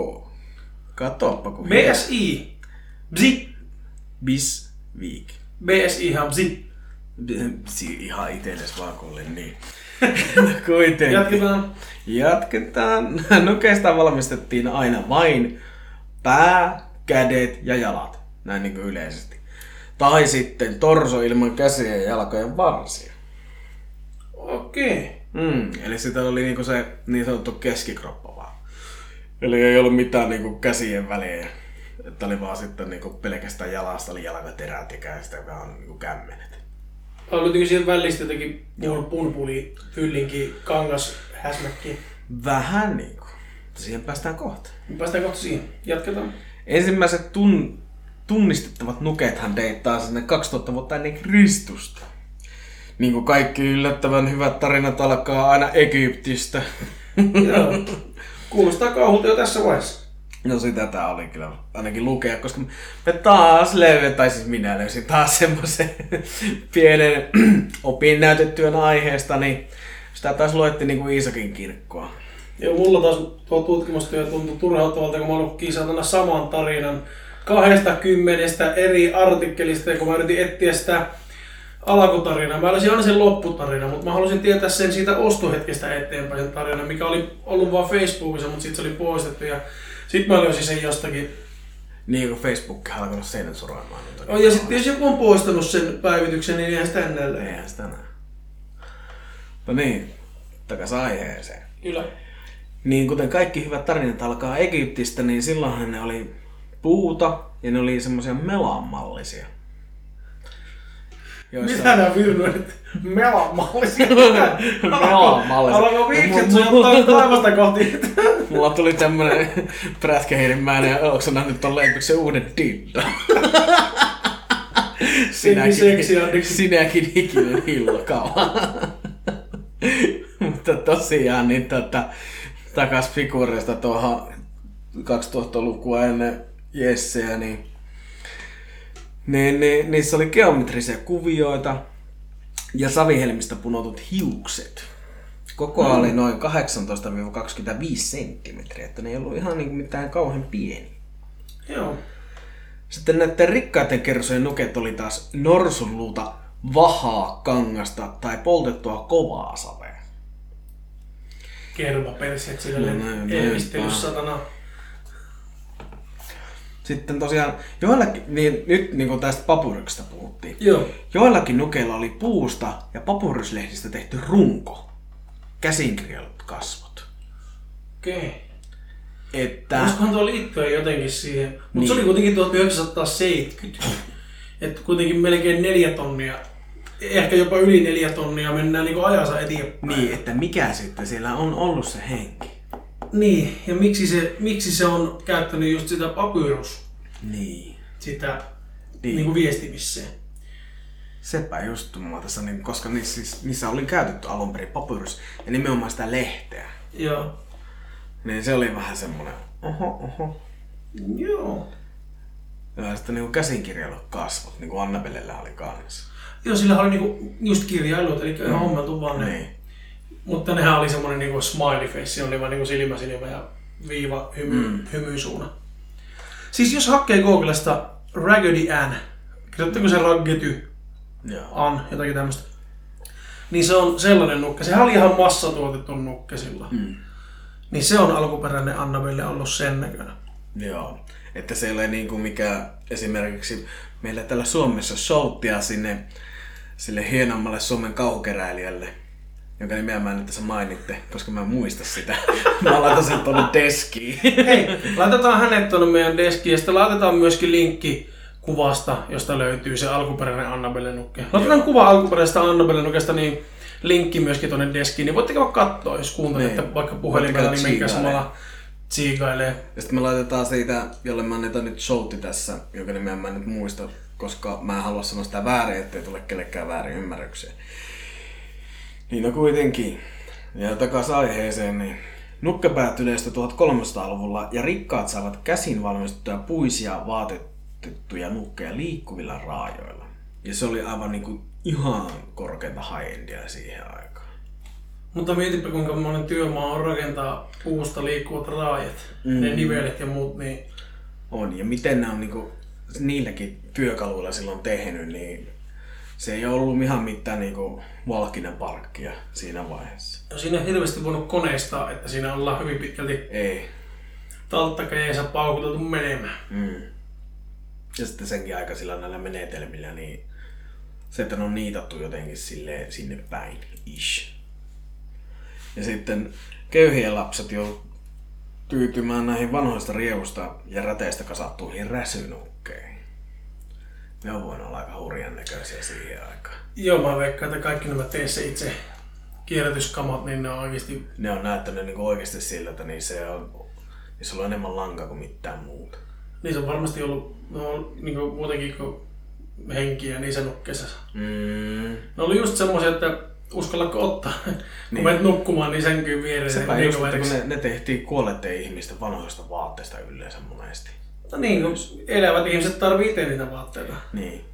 Katoppa kun BSI. Bzi. Bisqueak. BSI ihan bzi. Si- Ihan itelles olin niin. *laughs* Kuitenkin. Jatketaan. Jatketaan. Nukeista valmistettiin aina vain pää, kädet ja jalat. Näin niin kuin yleisesti. Tai sitten torso ilman käsiä ja jalkojen varsia. Okei. Mm, eli sitä oli niinku se niin sanottu keskikroppa vaan. Eli ei ollut mitään niinku käsien väliä. Että oli vaan sitten niinku pelkästään jalasta oli jalkaterät ja käistä vaan niinku kämmenet. Oliko siihen välistä jotenkin pun, punpuli, fyllinki, kangas, häsmäkki? Vähän niinku. Siihen päästään kohta. Päästään kohta siihen. Jatketaan. Ensimmäiset tun, tunnistettavat nukethan deittaa sinne 2000 vuotta ennen Kristusta. Niin kuin kaikki yllättävän hyvät tarinat alkaa aina Egyptistä. Joo. Kuulostaa kauhulta jo tässä vaiheessa. No sitä tää oli kyllä ainakin lukea, koska me taas löydän, tai siis minä löysin taas semmoisen *laughs* pienen *clears throat* opinnäytetyön aiheesta, niin sitä taas luettiin niin kuin Iisakin kirkkoa. Joo, mulla taas tuo tutkimustyö tuntui turhauttavalta, kun mä lukkiin saatana saman tarinan kahdesta kymmenestä eri artikkelista, ja kun mä yritin etsiä sitä alkutarinaa. Mä löysin aina sen lopputarinan, mutta mä halusin tietää sen siitä ostohetkestä eteenpäin sen tarinan, mikä oli ollut vaan Facebookissa, mutta sitten se oli poistettu. Ja sitten mä löysin sen jostakin. Niin kuin Facebook alkanut sensuroimaan. noita. Oh, ja sitten jos joku on poistanut sen päivityksen, niin eihän sitä ennen Eihän sitä näe. No niin, takas aiheeseen. Kyllä. Niin kuten kaikki hyvät tarinat alkaa Egyptistä, niin silloinhan ne oli puuta ja ne oli semmoisia melanmallisia. Joissa- Mitä nämä virnuit? Melamallisia. *laughs* Melamallisia. Alako viikset sujuttaa taivasta kohti. *laughs* Mulla tuli tämmönen prätkähiirimäinen ja onko nähnyt ton leipiksen uuden dildo? Anteeksi. *laughs* sinäkin ikinen hillokala. Mutta tosiaan, niin tota, takas figuureista tuohon 2000-lukua ennen Jesseä, niin, niin, niin niissä oli geometrisia kuvioita ja savihelmistä punotut hiukset. Koko mm. oli noin 18-25 senttimetriä, että ne ei ollut ihan niin mitään kauhean pieni. Joo. Sitten näiden rikkaiden kersojen nuket oli taas norsunluuta, vahaa kangasta tai poltettua kovaa savea. Kerma perseet No silleen näin, elvistely näin. satana. Sitten tosiaan, joillakin, niin nyt niin kuin tästä papyruksesta puhuttiin, Joo. joillakin nukeilla oli puusta ja papyruslehdistä tehty runko, käsinkirjoitetut kasvot. Okei. Että, Olisikohan tuo liittyen jotenkin siihen? Mutta Niin. se oli kuitenkin 1970. Että kuitenkin melkein neljä tonnia, ehkä jopa yli neljä tonnia mennään niin ajansa eteenpäin. niin, että mikä sitten siellä on ollut se henki. Niin, ja miksi se, miksi se on käyttänyt just sitä papyrus, Niin. sitä Niin. niin. niin kuin viestimiseen. Sepä just mua tässä, niin, koska niissä, siis, niissä oli käytetty alun perin papyrus ja nimenomaan sitä lehteä. Joo. Niin se oli vähän semmonen, oho, oho. Joo. Ja sitten niinku käsinkirjailut kasvot, niin kuin Annabellellä oli kanssa. Joo, sillä oli niinku just kirjailut, eli mm. hommeltu vaan ne. Niin. Mutta nehän oli semmonen niinku smiley face, oli vaan niinku silmä silmä ja viiva hymy, mm. hymysuuna. Siis jos hakee Googlesta Raggedy Ann, kirjoittako se Raggedy Joo. Ann, jotakin tämmöstä. Niin se on sellainen nukke. Sehän oli ihan massatuotettu nukke silloin. Mm. Niin se on alkuperäinen Annabelle ollut sen näköinen. Joo. Että se ei ole niin kuin mikä esimerkiksi meillä täällä Suomessa showttia sinne sille hienommalle Suomen kauhukeräilijälle, jonka nimeä mä en nyt tässä mainitte, koska mä en muista sitä. *laughs* mä laitan sen tuonne deskiin. *laughs* Hei, laitetaan hänet tuonne meidän deskiin ja sitten laitetaan myöskin linkki kuvasta, josta löytyy se alkuperäinen Annabelle nukke. Laitetaan kuva alkuperäisestä Annabelle nukesta, niin linkki myöskin tuonne deskiin, niin voitte käydä katsoa, jos kuuntelette Niin. vaikka puhelimella, niin menkää samalla siikailee. Ja sitten me laitetaan siitä, jolle mä annetaan nyt shoutti tässä, jonka nimeä mä en nyt muista, koska mä en halua sanoa sitä väärin, ettei tule kellekään väärin ymmärryksiä. Niin no kuitenkin. Ja takaisin aiheeseen, niin nukke päättyi yleistä 1300-luvulla ja rikkaat saavat käsin valmistettuja puisia vaatetettuja nukkeja liikkuvilla raajoilla. Ja se oli aivan niinku ihan korkeinta high-endia siihen aikaan. Mutta mietipä kuinka monen työmaa on rakentaa puusta liikkuvat raajat, mm. ne nivelet ja muut, niin On. Ja miten ne on niinku niilläkin työkaluilla silloin tehnyt, niin se ei ollut ihan mitään niinku valkinen parkkia siinä vaiheessa. no siinä on hirveästi voinut koneistaa, että siinä ollaan hyvin pitkälti Ei. talttakeissa paukuteltu menemään. Mm. Ja sitten senkin aikaisilla näillä menetelmillä, niin se, että ne on niitattu jotenkin silleen sinne päin, ish. Ja sitten köyhien lapset jo tyytymään näihin vanhoista rievusta ja räteistä kasattuihin räsynukkeihin. Ne on voinut olla aika hurjan näköisiä siihen aikaan. Joo, mä veikkaan, että kaikki nämä tee se itse kierrätyskamat, niin ne on oikeasti... Ne on näyttänyt niin oikeasti siltä, että niissä on, niissä on enemmän lankaa kuin mitään muuta. Niissä on varmasti ollut, ne on niin kuin, muutenkin kuin henkiä niissä nukkeissa. Mm. Ne oli just semmoisia, että uskallatko ottaa. *laughs* Kun Niin. menet nukkumaan, niin sänkyyn vieressä. Sepä niin just, että kun veriksi. ne, ne tehtiin kuolleiden ihmisten vanhoista vaatteista yleensä monesti. No niin, kun elävät ihmiset tarvii itse niitä vaatteita. Niin.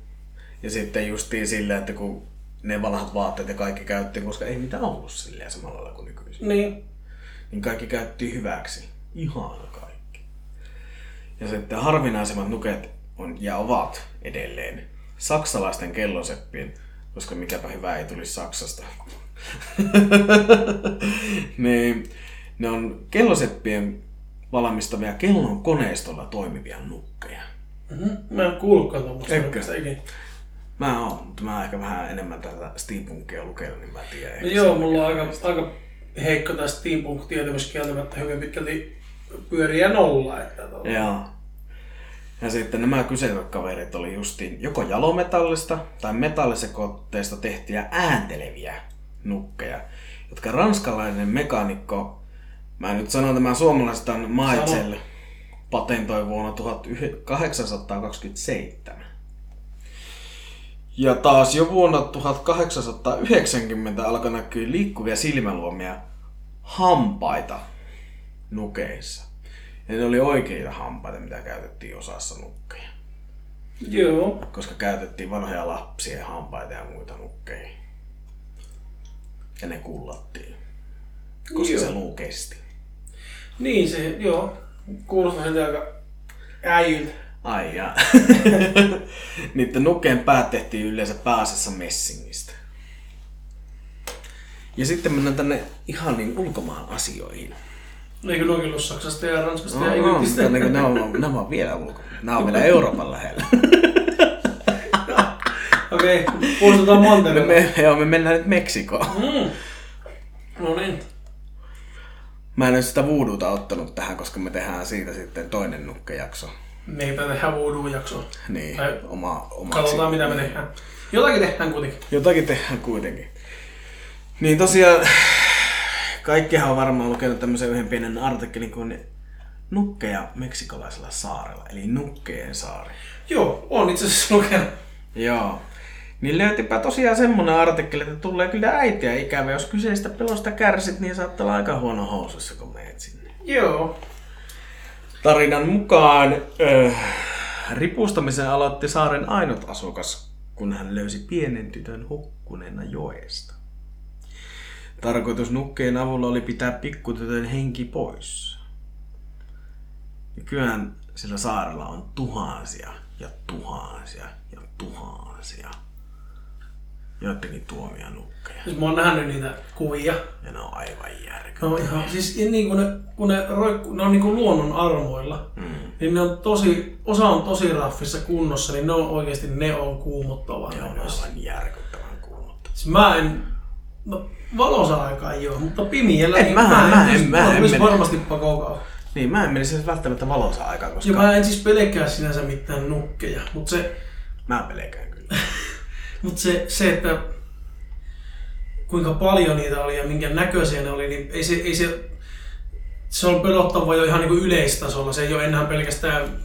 Ja sitten justiin silleen, että kun ne vanhat vaatteet ja kaikki käytti, koska ei mitään ollut silleen samalla lailla kuin nykyisin. Niin. Niin kaikki käytti hyväksi. Ihan kaikki. Ja sitten harvinaisemmat nuket on ja ovat edelleen saksalaisten kelloseppien, koska mikäpä hyvä ei tulisi Saksasta. *laughs* niin, ne on kelloseppien valmistamia kellon koneistolla toimivia nukkeja. Mm-hmm. Mä en kuullutkaan tuommoista. Ikinä. Mä oon, mutta mä ehkä vähän enemmän tätä steampunkia lukenut, niin mä tiedän. No joo, mulla on aika, aika heikko tämä steampunk-tietämys kieltämättä hyvin pitkälti pyöriä nolla. Että tuota. Joo. Ja sitten nämä kyseiset kaverit oli justiin joko jalometallista tai metallisekoitteista tehtyjä ääntelevia nukkeja, jotka ranskalainen mekaanikko, mä nyt sanon tämän suomalaisesta Maitsel, patentoi vuonna 1827. Ja taas jo vuonna 1890 alkoi näkyä liikkuvia silmäluomia hampaita nukeissa. Ja ne oli oikeita hampaita, mitä käytettiin osassa nukkeja. Joo. Koska käytettiin vanhoja lapsien hampaita ja muita nukkeja. Ja ne kullattiin. Koska Joo. se luu kesti. Niin se, joo. Kuulostaa siltä aika äijyltä. Ai ja. *laughs* Niiden nukkeen päät tehtiin yleensä pääasiassa messingistä. Ja sitten mennään tänne ihan niin ulkomaan asioihin. Eikö nuokin ollut Saksasta ja Ranskasta No, ja no, Egyptistä? niin, ne, on, ne on vielä ulko. Nämä on vielä Euroopan lähellä. *laughs* Okei, puolustetaan Me, mantereella. me, joo, me mennään nyt Meksikoon. Mm. No niin. Mä en ole sitä voodoota ottanut tähän, koska me tehdään siitä sitten toinen nukkejakso. Niin, tai tehdään voodoo-jaksoa. Niin, Tai oma, oma Katsotaan mitä me tehdään. Jotakin tehdään kuitenkin. Jotakin tehdään kuitenkin. Niin tosiaan, kaikkihan on varmaan lukenut tämmöisen yhden pienen artikkelin kuin Nukkeja meksikolaisella saarella, eli Nukkeen saari. Joo, on itse asiassa lukenut. Joo. Niin löytipä tosiaan semmonen artikkeli, että tulee kyllä äitiä ikävä. Jos kyseistä pelosta kärsit, niin saattaa olla aika huono housussa, kun meet sinne. Joo. Tarinan mukaan äh, ripustamisen aloitti saaren ainut asukas, kun hän löysi pienen tytön hukkuneena joesta. Tarkoitus nukkeen avulla oli pitää pikkutytön henki pois. Nykyään sillä saarella on tuhansia ja tuhansia ja tuhansia joidenkin tuomia nukkeja. Siis mä oon nähnyt niitä kuvia. Ja ne on aivan järkyttäviä. on ihan, siis niin kun ne, kun ne, roikku, ne on niin kuin luonnon armoilla, Mm. niin ne on tosi, osa on tosi raffissa kunnossa, niin ne on oikeasti, ne on kuumottavan Ne on aivan järkyttävän kuumottavia. Siis mä en, no valossa aikaa ei oo, mutta pimiellä En, niin mä- mä en- mä en olisi mene. varmasti pakokaa. Niin, mä en menisi edes välttämättä valossa aikaan, koska Ja mä en siis pelkää sinänsä mitään nukkeja, mutta se, mä pelkään kyllä. *laughs* mut se, se, että kuinka paljon niitä oli ja minkä näköisiä ne oli, niin ei se, ei se se on pelottava jo ihan niin kuin yleistasolla. Se ei ole enää pelkästään...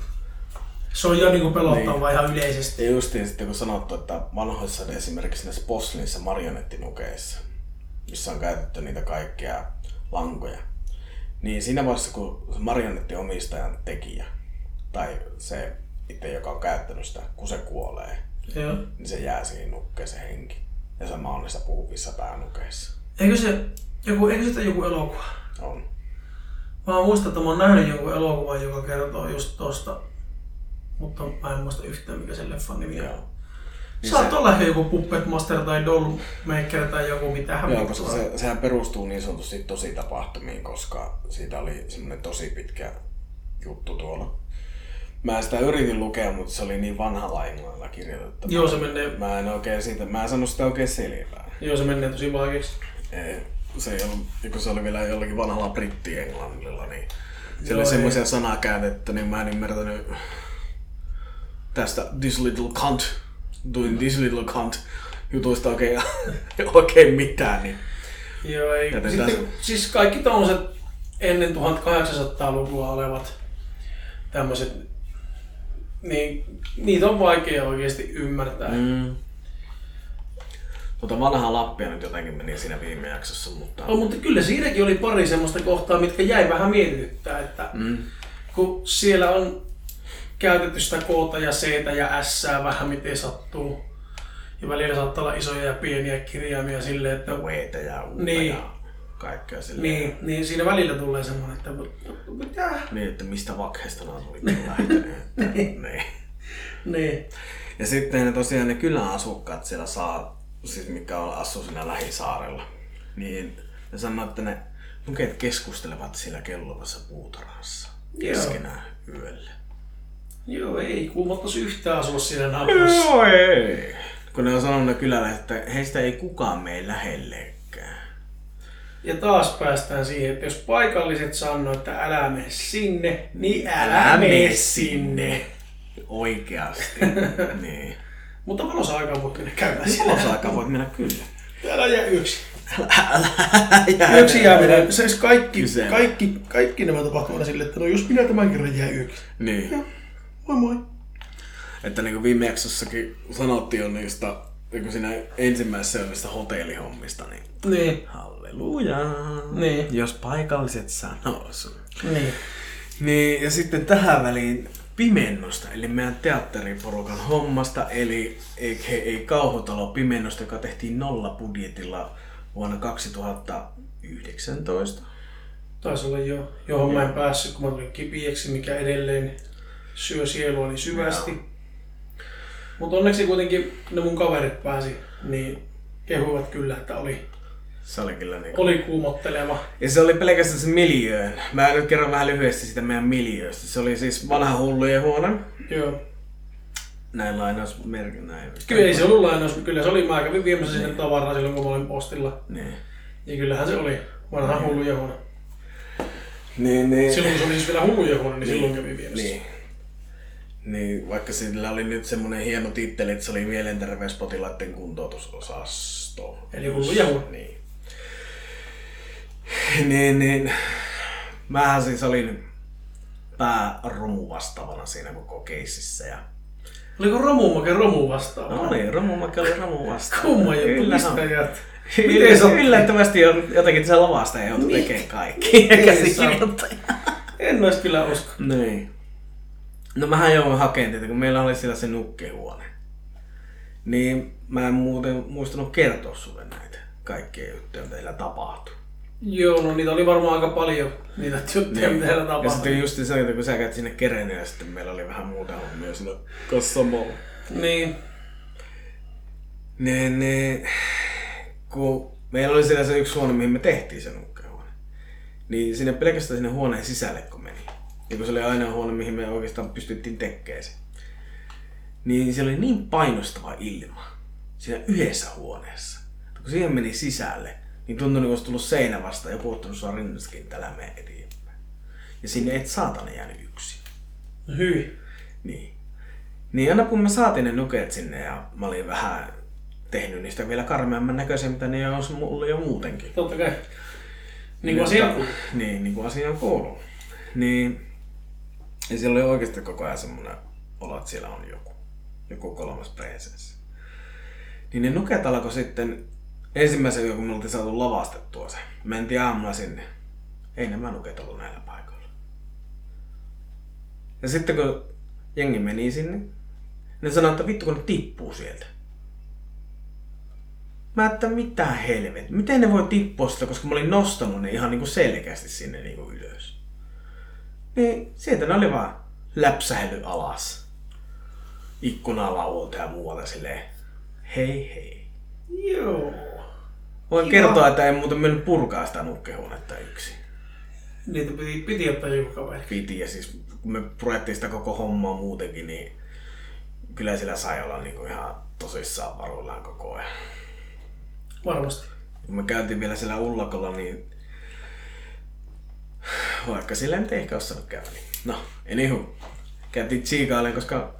Se on jo niin kuin pelottava ihan yleisesti. Ja justiin sitten kun sanottu, että vanhoissa esimerkiksi näissä Poslinissa marionettinukeissa, missä on käytetty niitä kaikkia lankoja, niin siinä vaiheessa kun se marionettinomistajan tekijä, tai se itse, joka on käyttänyt sitä, kun se kuolee, Joo. niin se jää siihen nukkeeseen henki. Ja sama on niissä puhuvissa päänukeissa. Eikö se joku, eikö sitä joku elokuva? On. Mä muistan, että mä oon nähnyt jonkun elokuvan, joka kertoo just tosta. Mutta mä en muista yhtään, mikä sen leffan nimi on. Joo. Niin Saat se- olla ehkä joku Puppet Master tai Doll Maker tai joku mitähän Joo, vittua. koska se, sehän perustuu niin sanotusti tosi tapahtumiin, koska siitä oli semmoinen tosi pitkä juttu tuolla. Mä sitä yritin lukea, mutta se oli niin vanhalla englannilla kirjoitettu. Joo, se menee, Mä en oikein siitä, mä en saanut sitä oikein selvää. joo, se menee tosi vaikeaksi. Ei, se ei ollut, kun se oli vielä jollakin vanhalla britti-englannilla, niin siellä Joo, oli semmoisia sanakääntettä, niin mä en ymmärtänyt tästä this little cunt, doing this little cunt jutuista oikein, *laughs* oikein mitään, niin Joo, ei. Joten Sitten, tässä- siis kaikki tommoset ennen 1800-lukua olevat tämmöiset, niin niitä on vaikea oikeasti ymmärtää. Mm. Tuota vanhaa Lappia nyt jotenkin meni siinä viime jaksossa, mutta... No, mutta kyllä siinäkin oli pari semmoista kohtaa, mitkä jäi vähän mietityttää, että Mm. kun siellä on käytetty sitä koota ja c ja s vähän miten sattuu. Ja välillä saattaa olla isoja ja pieniä kirjaimia silleen, että ja Niin. ja kaikkea silleen. niin, niin siinä välillä tulee semmoinen, että mitä? Niin, että mistä vakheesta nämä tuli lähtenyt. että- *laughs* niin. Niin. Ja sitten ne tosiaan ne kyläasukkaat siellä saa, siis mikä on asuu siinä lähisaarella, niin ne sanoo, että ne nuket keskustelevat siellä kelluvassa puutarhassa keskenään yöllä. Joo, ei kuumottaisi yhtään asua siinä naapurissa. Joo, ei. Kun ne on sanonut kyläläiset, että heistä ei kukaan mene lähellekään. Ja taas päästään siihen, että jos paikalliset sanoo, että älä mene sinne, niin älä, Älä mene sinne. Oikeasti. *laughs* niin. Mutta valossa aikaa voi mennä käymään siellä. Valosaika voit mennä kyllä. Älä jää yksin. Älä jää. Yksin jääminen, se olisi kaikki, kaikki, kaikki nämä tapahtumat sille, että no jos minä tämän kerran jää yksin. Niin. Moi moi. Että niin kuin viime jaksossakin sanottiin jo niistä niin siinä ensimmäisessä hotellihommista, niin Niin, halleluja. Niin. Jos paikalliset sanoo sun. niin. Niin, ja sitten tähän väliin pimennosta, eli meidän teatteriporukan hommasta, eli ei, kauhutalo pimennosta, joka tehtiin nolla budjetilla vuonna 2019. Taisi olla jo, johon mä en päässyt, kun mä tulin kipiäksi, mikä edelleen syö sieluani syvästi. Joo. Mutta onneksi kuitenkin ne mun kaverit pääsi, niin kehuivat kyllä, että oli, Se oli kyllä niin oli kuumotteleva. Ja se oli pelkästään se miljöön. Mä nyt kerron vähän lyhyesti sitä meidän miljööstä. Se oli siis vanha hullujen huone. Joo. Näin lainausmerkin näin. Kyllä ei se ollut lainaus, kyllä se oli, mä kävin viemässä sinne tavaraa silloin, kun mä olin postilla. Niin. Ja kyllähän se oli vanha hullujen huone. Niin, niin. Silloin kun se oli siis vielä hullujen huone, niin silloin kävin viemässä. Niin. Niin, vaikka sillä oli nyt semmonen hieno titteli, että se oli mielenterveyspotilaiden kuntoutusosasto. Eli hulluja huone. Niin. *laughs* niin, niin. Mähän siis olin pääromu vastaavana siinä koko keississä. Ja... Oliko Romumake Romu vastaava? No niin, Romumakki oli Romu vastaan. Kumma juttu? Miten sattuu? Yllättävästi on jotenkin se lavasta *laughs* ja joutui tekemään kaikki. Käsikirjoittaja. En ois kyllä usko. Niin. No mähän jouduin hakemaan tätä, kun meillä oli siellä se nukkehuone. Niin mä en muuten muistanut kertoa sulle näitä kaikkia juttuja, mitä teillä tapahtui. Joo, no niitä oli varmaan aika paljon, niitä juttuja, mitä siellä Ja tapahtui. sitten just se, että kun sä käyt sinne Kereneen ja sitten meillä oli vähän muuta hommia siinä kassamolla. Niin, Niin, niin, kun meillä oli siellä se yksi huone, mihin me tehtiin se nukkehuone. Niin sinne pelkästään sinne huoneen sisälle kun meni. Ja kun se oli aina huone, mihin me oikeastaan pystyttiin tekemään se. Niin siellä oli niin painostava ilma siinä yhdessä huoneessa. Että kun siihen meni sisälle, niin tuntui niin kuin olisi tullut seinä vastaan ja puhuttanut sua rinnassakin, että älä mene eteenpäin. Ja sinne et saatana jäänyt yksin. no hyi. Niin. Niin aina kun me saatiin ne nuket sinne ja mä olin vähän tehnyt niistä vielä karmeamman näköisiä, mitä ne olisi mulle jo muutenkin. Totta kai. Niin kuin asia kuuluu. Niin, niin kuin asiaan kuuluu. Niin, ja siellä oli oikeasti koko ajan semmoinen olo, että siellä on joku. Joku kolmas presenssi. Niin ne nuket alkoi sitten ensimmäisen yön, kun me oltiin saatu lavastettua se. Mentiin aamulla sinne. Ei nämä nuket ollut näillä paikoilla. Ja sitten kun jengi meni sinne, ne sanoi, että vittu kun ne tippuu sieltä. Mä että mitä helvet, miten ne voi tippua sitä, koska mä olin nostanut ne ihan niinku selkeästi sinne niinku ylös. Niin sieltä ne oli vaan läpsähely alas. Ikkunalaulta ja muualta silleen, hei hei. Joo. Voin Kiva. kertoa, että en muuten mennyt purkaa sitä nukkehuonetta yksin. Niitä piti, piti ottaa joku kaveri. Piti ja siis kun me purettiin sitä koko hommaa muutenkin, niin kyllä sillä sai olla niinku ihan tosissaan varuillaan koko ajan. Varmasti. Kun me käytiin vielä siellä ullakolla, niin vaikka sillä nyt ei ehkä osannut käydä. Niin. No, anywho. Käytiin tsiikailemaan, koska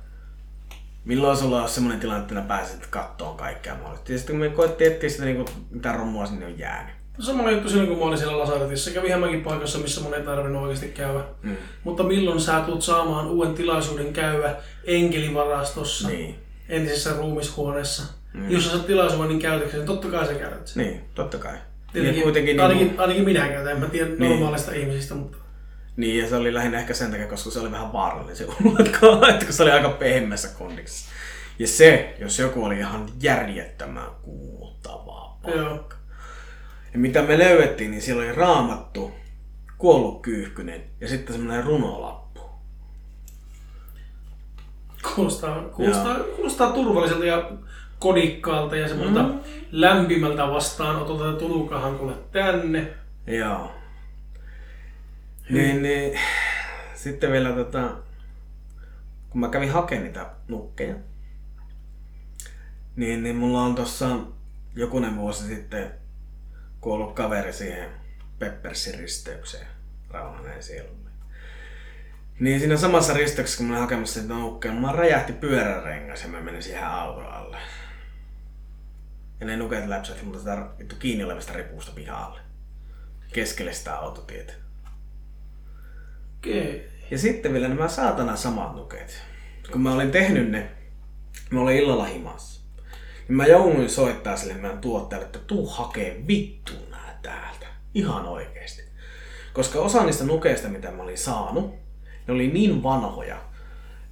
milloin sulla on semmoinen tilanne, että pääset kattoon kaikkea mahdollista. Ja sitten kun me koettiin etsiä sitä, niin kuin, mitä rommua sinne on jäänyt. Sama juttu silloin, kun mä olin siellä Lasaretissa. Kävin hämäkin paikassa, missä mun ei tarvinnut oikeasti käydä. Mm. Mutta milloin sä tulet saamaan uuden tilaisuuden käydä enkelivarastossa, Niin. entisessä ruumishuoneessa, Mm. jos sä saat tilaisuuden niin käytöksi, niin totta kai sä käytät sen. Niin, totta kai. Tietenkin, ja kuitenkin ainakin, niin, ainakin minä käytän, en mä tiedä Niin. normaalista ihmisistä, mutta niin, ja se oli lähinnä ehkä sen takia, koska se oli vähän vaarallinen se *laughs* että kun se oli aika pehmeässä kondiksessa. Ja se, jos joku oli ihan järjettömän kuumuttavaa joo. Ja mitä me löydettiin, niin siellä oli raamattu, kuollut kyyhkynen ja sitten semmoinen runolappu. Kuulostaa, kuulostaa, kuulostaa turvalliselta ja kodikkaalta ja semmoilta mm. lämpimältä vastaanotolta, että tulukahan kuule tänne. Joo. Niin, niin, sitten vielä tota, kun mä kävin hakemaan niitä nukkeja, niin, niin mulla on tossa jokunen vuosi sitten kuollut kaveri siihen Peppersin risteykseen rauhaneen sielulle. Niin siinä samassa risteyksessä, kun mä olin hakemassa niitä nukkeja, mulla räjähti pyörärengas ja mä menin siihen auton alle. Ja ne nuket läpsähti multa sitä vittu kiinni olevasta repuusta pihalle. Keskelle sitä autotietä. Okei. Ja sitten vielä nämä saatana samat nuket. Kun mä olin tehnyt ne, mä olin illalla himassa. Niin mä jouduin soittaa sille meidän tuottajalle, että tuu hakee vittu nää täältä. Ihan oikeesti. Koska osa niistä nukeista, mitä mä olin saanut, ne oli niin vanhoja,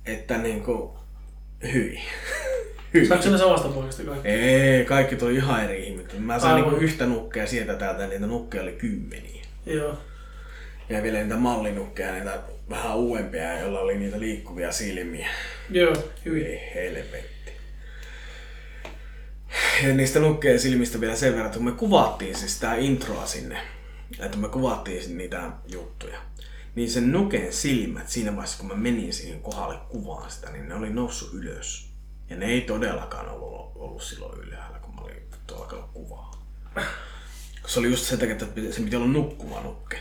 että niinku, hyi. *laughs* hyi. Saatko ne samasta paikasta kaikki? Ei, kaikki tuli ihan eri ihmettä. Mä sain Aivan. niinku yhtä nukkea sieltä täältä, ja niitä nukkeja oli kymmeniä. Joo. Ja vielä niitä mallinukkeja, niitä vähän uudempia, joilla oli niitä liikkuvia silmiä. Joo, hyvin. Ei helvetti. Ja niistä nukkejen silmistä vielä sen verran, että kun me kuvattiin siis sitä introa sinne, että me kuvattiin niitä juttuja, niin sen nuken silmät siinä vaiheessa, kun mä menin siihen kohdalle kuvaan sitä, niin ne oli noussut ylös. Ja ne ei todellakaan ollut, ollut silloin ylhäällä, kun mä olin alkanut kuvaa. Se oli just sen takia, että se piti olla nukkuva nukke.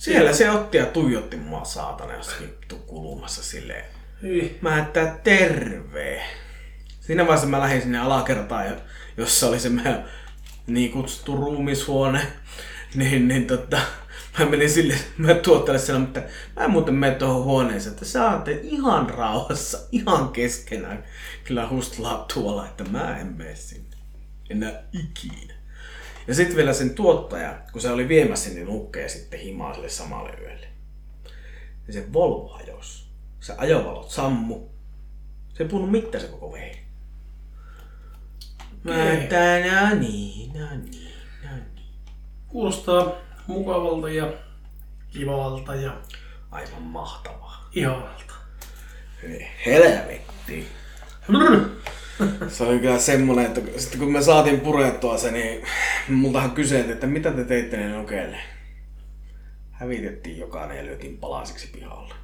Siellä se otti ja tuijotti mua saatana jossakin kulmassa silleen. Hyvin. Mä että terve. Siinä vaiheessa mä lähdin sinne alakertaan, jo- jossa oli se meidän niin kutsuttu ruumishuone. Niin, niin tota, mä menin sille, mä tuottajalle siellä, mutta mä en muuten mene tuohon huoneeseen, että saatte ihan rauhassa, ihan keskenään. Kyllä hustlaa tuolla, että mä en mene sinne. Enää ikinä. Ja sitten vielä sen tuottaja, kun se oli viemässä sinne nukkeja sitten himaa sille samalle yölle. Ja se Volvo hajosi. Se ajovalot sammu. Se ei puhunut mitään se koko vei. Mä no niin, niin, niin. Kuulostaa mukavalta ja kivalta ja Aivan mahtavaa. ihanalta. Helvetti. *laughs* *laughs* Se oli kyllä semmonen, että sitten kun me saatiin purettua se, niin multahan kyseltiin, että mitä te teitte ne nukeille. Hävitettiin jokainen ja lyötiin palasiksi pihalle.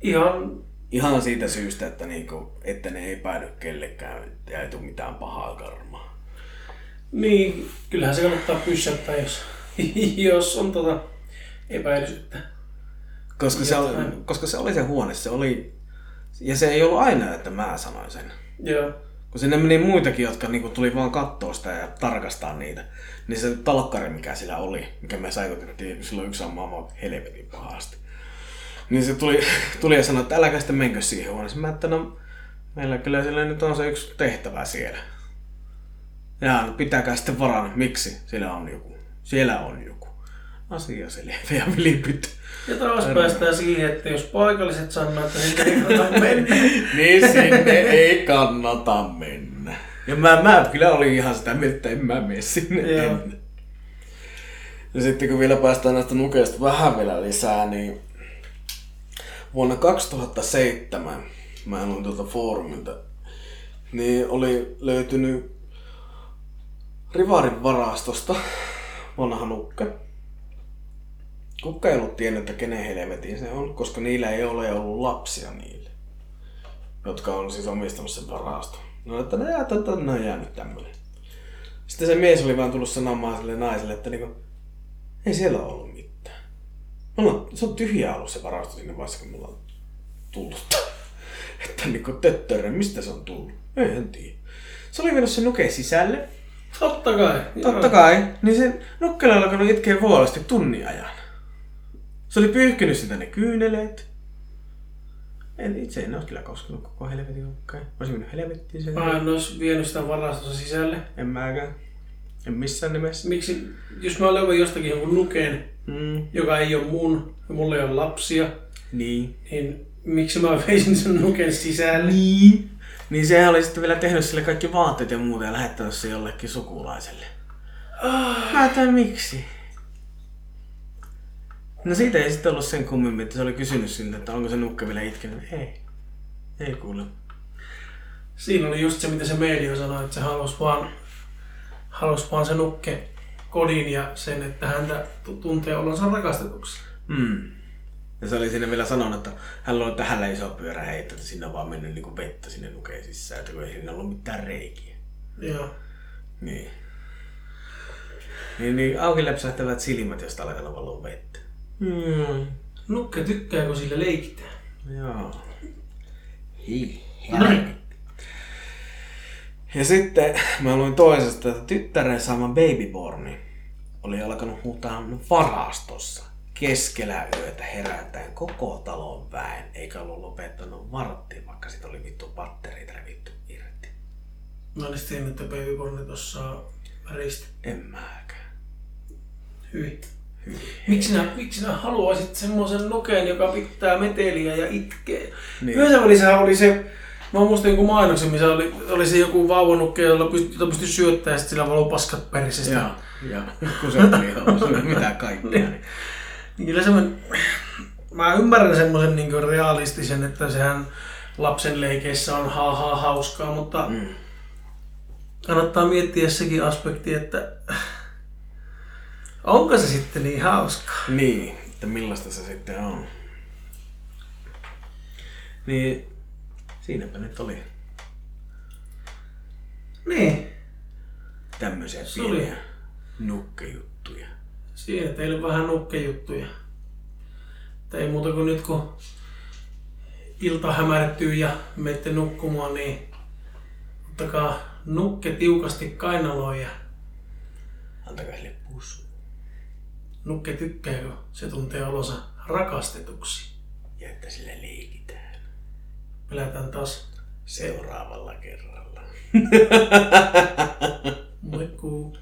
Ihan Ihan siitä syystä, että, niinku, että ne ei päädy kellekään ja ei tule mitään pahaa karmaa. Niin, kyllähän se kannattaa pyssäyttää, jos, *laughs* jos on tota epäilysyyttä. Koska se, oli, koska se oli se huone, se oli... Ja se ei ollut aina, että mä sanoin sen. Joo. Kun sinne meni muitakin, jotka niinku tuli vaan kattoo sitä ja tarkastaa niitä. Niin se talkkari, mikä sillä oli, mikä me säikytettiin silloin yksi maailman helvetin pahasti. Niin se tuli, *laughs* tuli ja sanoi, että äläkä sitten menkö siihen huoneeseen. Mä että no, meillä kyllä sillä nyt on se yksi tehtävä siellä. Ja no, pitäkää sitten varana, miksi siellä on joku. Siellä on joku. Asia selvä ja. Ja taas päästään siihen, että jos paikalliset sanoo, että niitä ei kannata mennä. *laughs* niin sinne ei kannata mennä. Ja mä, mä kyllä olin ihan sitä mieltä, että en mä mene sinne Joo. Ja sitten kun vielä päästään näistä nukeista vähän vielä lisää, niin vuonna 2007, mä luin tuolta foorumilta, niin oli löytynyt Rivarin varastosta vanha nukke. Kukka ei ollut tiennyt, että kenen helvetin se on, koska niillä ei ole ollut lapsia niille, jotka on siis omistanut sen varaston. No, että ne, että, että ne on jäänyt tämmönen. Sitten se mies oli vaan tullut sanomaan sille naiselle, että niinku, ei siellä ollut mitään. Ollaan, se on tyhjä ollut se varasto sinne vaiheessa, kun me ollaan tullut. *laughs* että niinku töttörö, mistä se on tullut? Ei, en tiedä. Se oli vienyt sen nuke sisälle. Totta kai. Totta kai. Niin se nukkela alkanut itkeä vuolesti tunnin ajan. Se oli pyyhkinyt sitä ne kyyneleet. En itse en olisi kyllä koskenut koko helvetin nukkeen. Olisin mennyt helvettiin sen. Mä en olisi vienyt sitä varastossa sisälle. En mäkään. En missään nimessä. Miksi, jos mä löydän jostakin jonkun nuken, Mm. joka ei ole mun, ja mulla ei ole lapsia, Niin. niin miksi mä veisin sen nuken sisälle? Niin. Niin sehän oli sitten vielä tehnyt sille kaikki vaatteet ja muuta ja lähettänyt se jollekin sukulaiselle. Mä tämän miksi? No siitä ei sitten ollut sen kummemmin, että se oli kysynyt siltä, että onko se nukke vielä itkenyt. Ei. Ei kuule. Siinä oli just se, mitä se Meelio sanoi, että se halusi vaan, halusi vaan se nukke kodin ja sen, että häntä tu- tuntee olonsa rakastetuksi. Mm. Ja se oli siinä vielä sanonut, että hän on tähän iso pyörä heittää, että sinne on vaan mennyt niinku vettä sinne nukeen sisään, että kun ei siinä ollut mitään reikiä. Joo. Niin. Niin, niin auki läpsähtävät silmät, josta alkaa valua vettä. Nukke tykkää, kun sillä leikitään. Joo. Hi. Ja sitten mä luin toisesta, että tyttären saama babyborni oli alkanut huutaa varastossa keskellä yötä herättäen koko talon väen, eikä ollut lopettanut varttia, vaikka sit oli vittu patterit revitty irti. Mä olisin tiennyt, että babyborni tossa risti. En mäkään. Hyvin. Miksi sinä, miksi sinä haluaisit semmoisen nuken, joka pitää meteliä ja itkee? Niin. Niin. Yhdessä välissä oli se, mä muistan joku mainoksen, missä oli, oli se joku vauvanukke, jolla pystyi, jota pystyi syöttämään ja sitten sillä valuu paskat perisestä. Joo, joo. Kun se oli mitä kaikkea. Niin. Niin kyllä semmoinen, mä ymmärrän semmoisen niin realistisen, että sehän lapsen leikeissä on ha, ha hauskaa, mutta Mm. kannattaa miettiä sekin aspekti, että onko se sitten niin hauskaa? Niin, että millaista se sitten on. Niin, siinäpä nyt oli Niin, tämmöisiä pieniä nukkejuttuja. siinä teille vähän nukkejuttuja. Että ei muuta kuin nyt kun ilta hämärtyy ja menette nukkumaan, niin ottakaa nukke tiukasti kainaloon ja Antakaa sille. Nukke tykkää, kun se tuntee olonsa rakastetuksi. Ja että sille leikitään Pelätään taas seuraavalla kerralla. Moikkuu.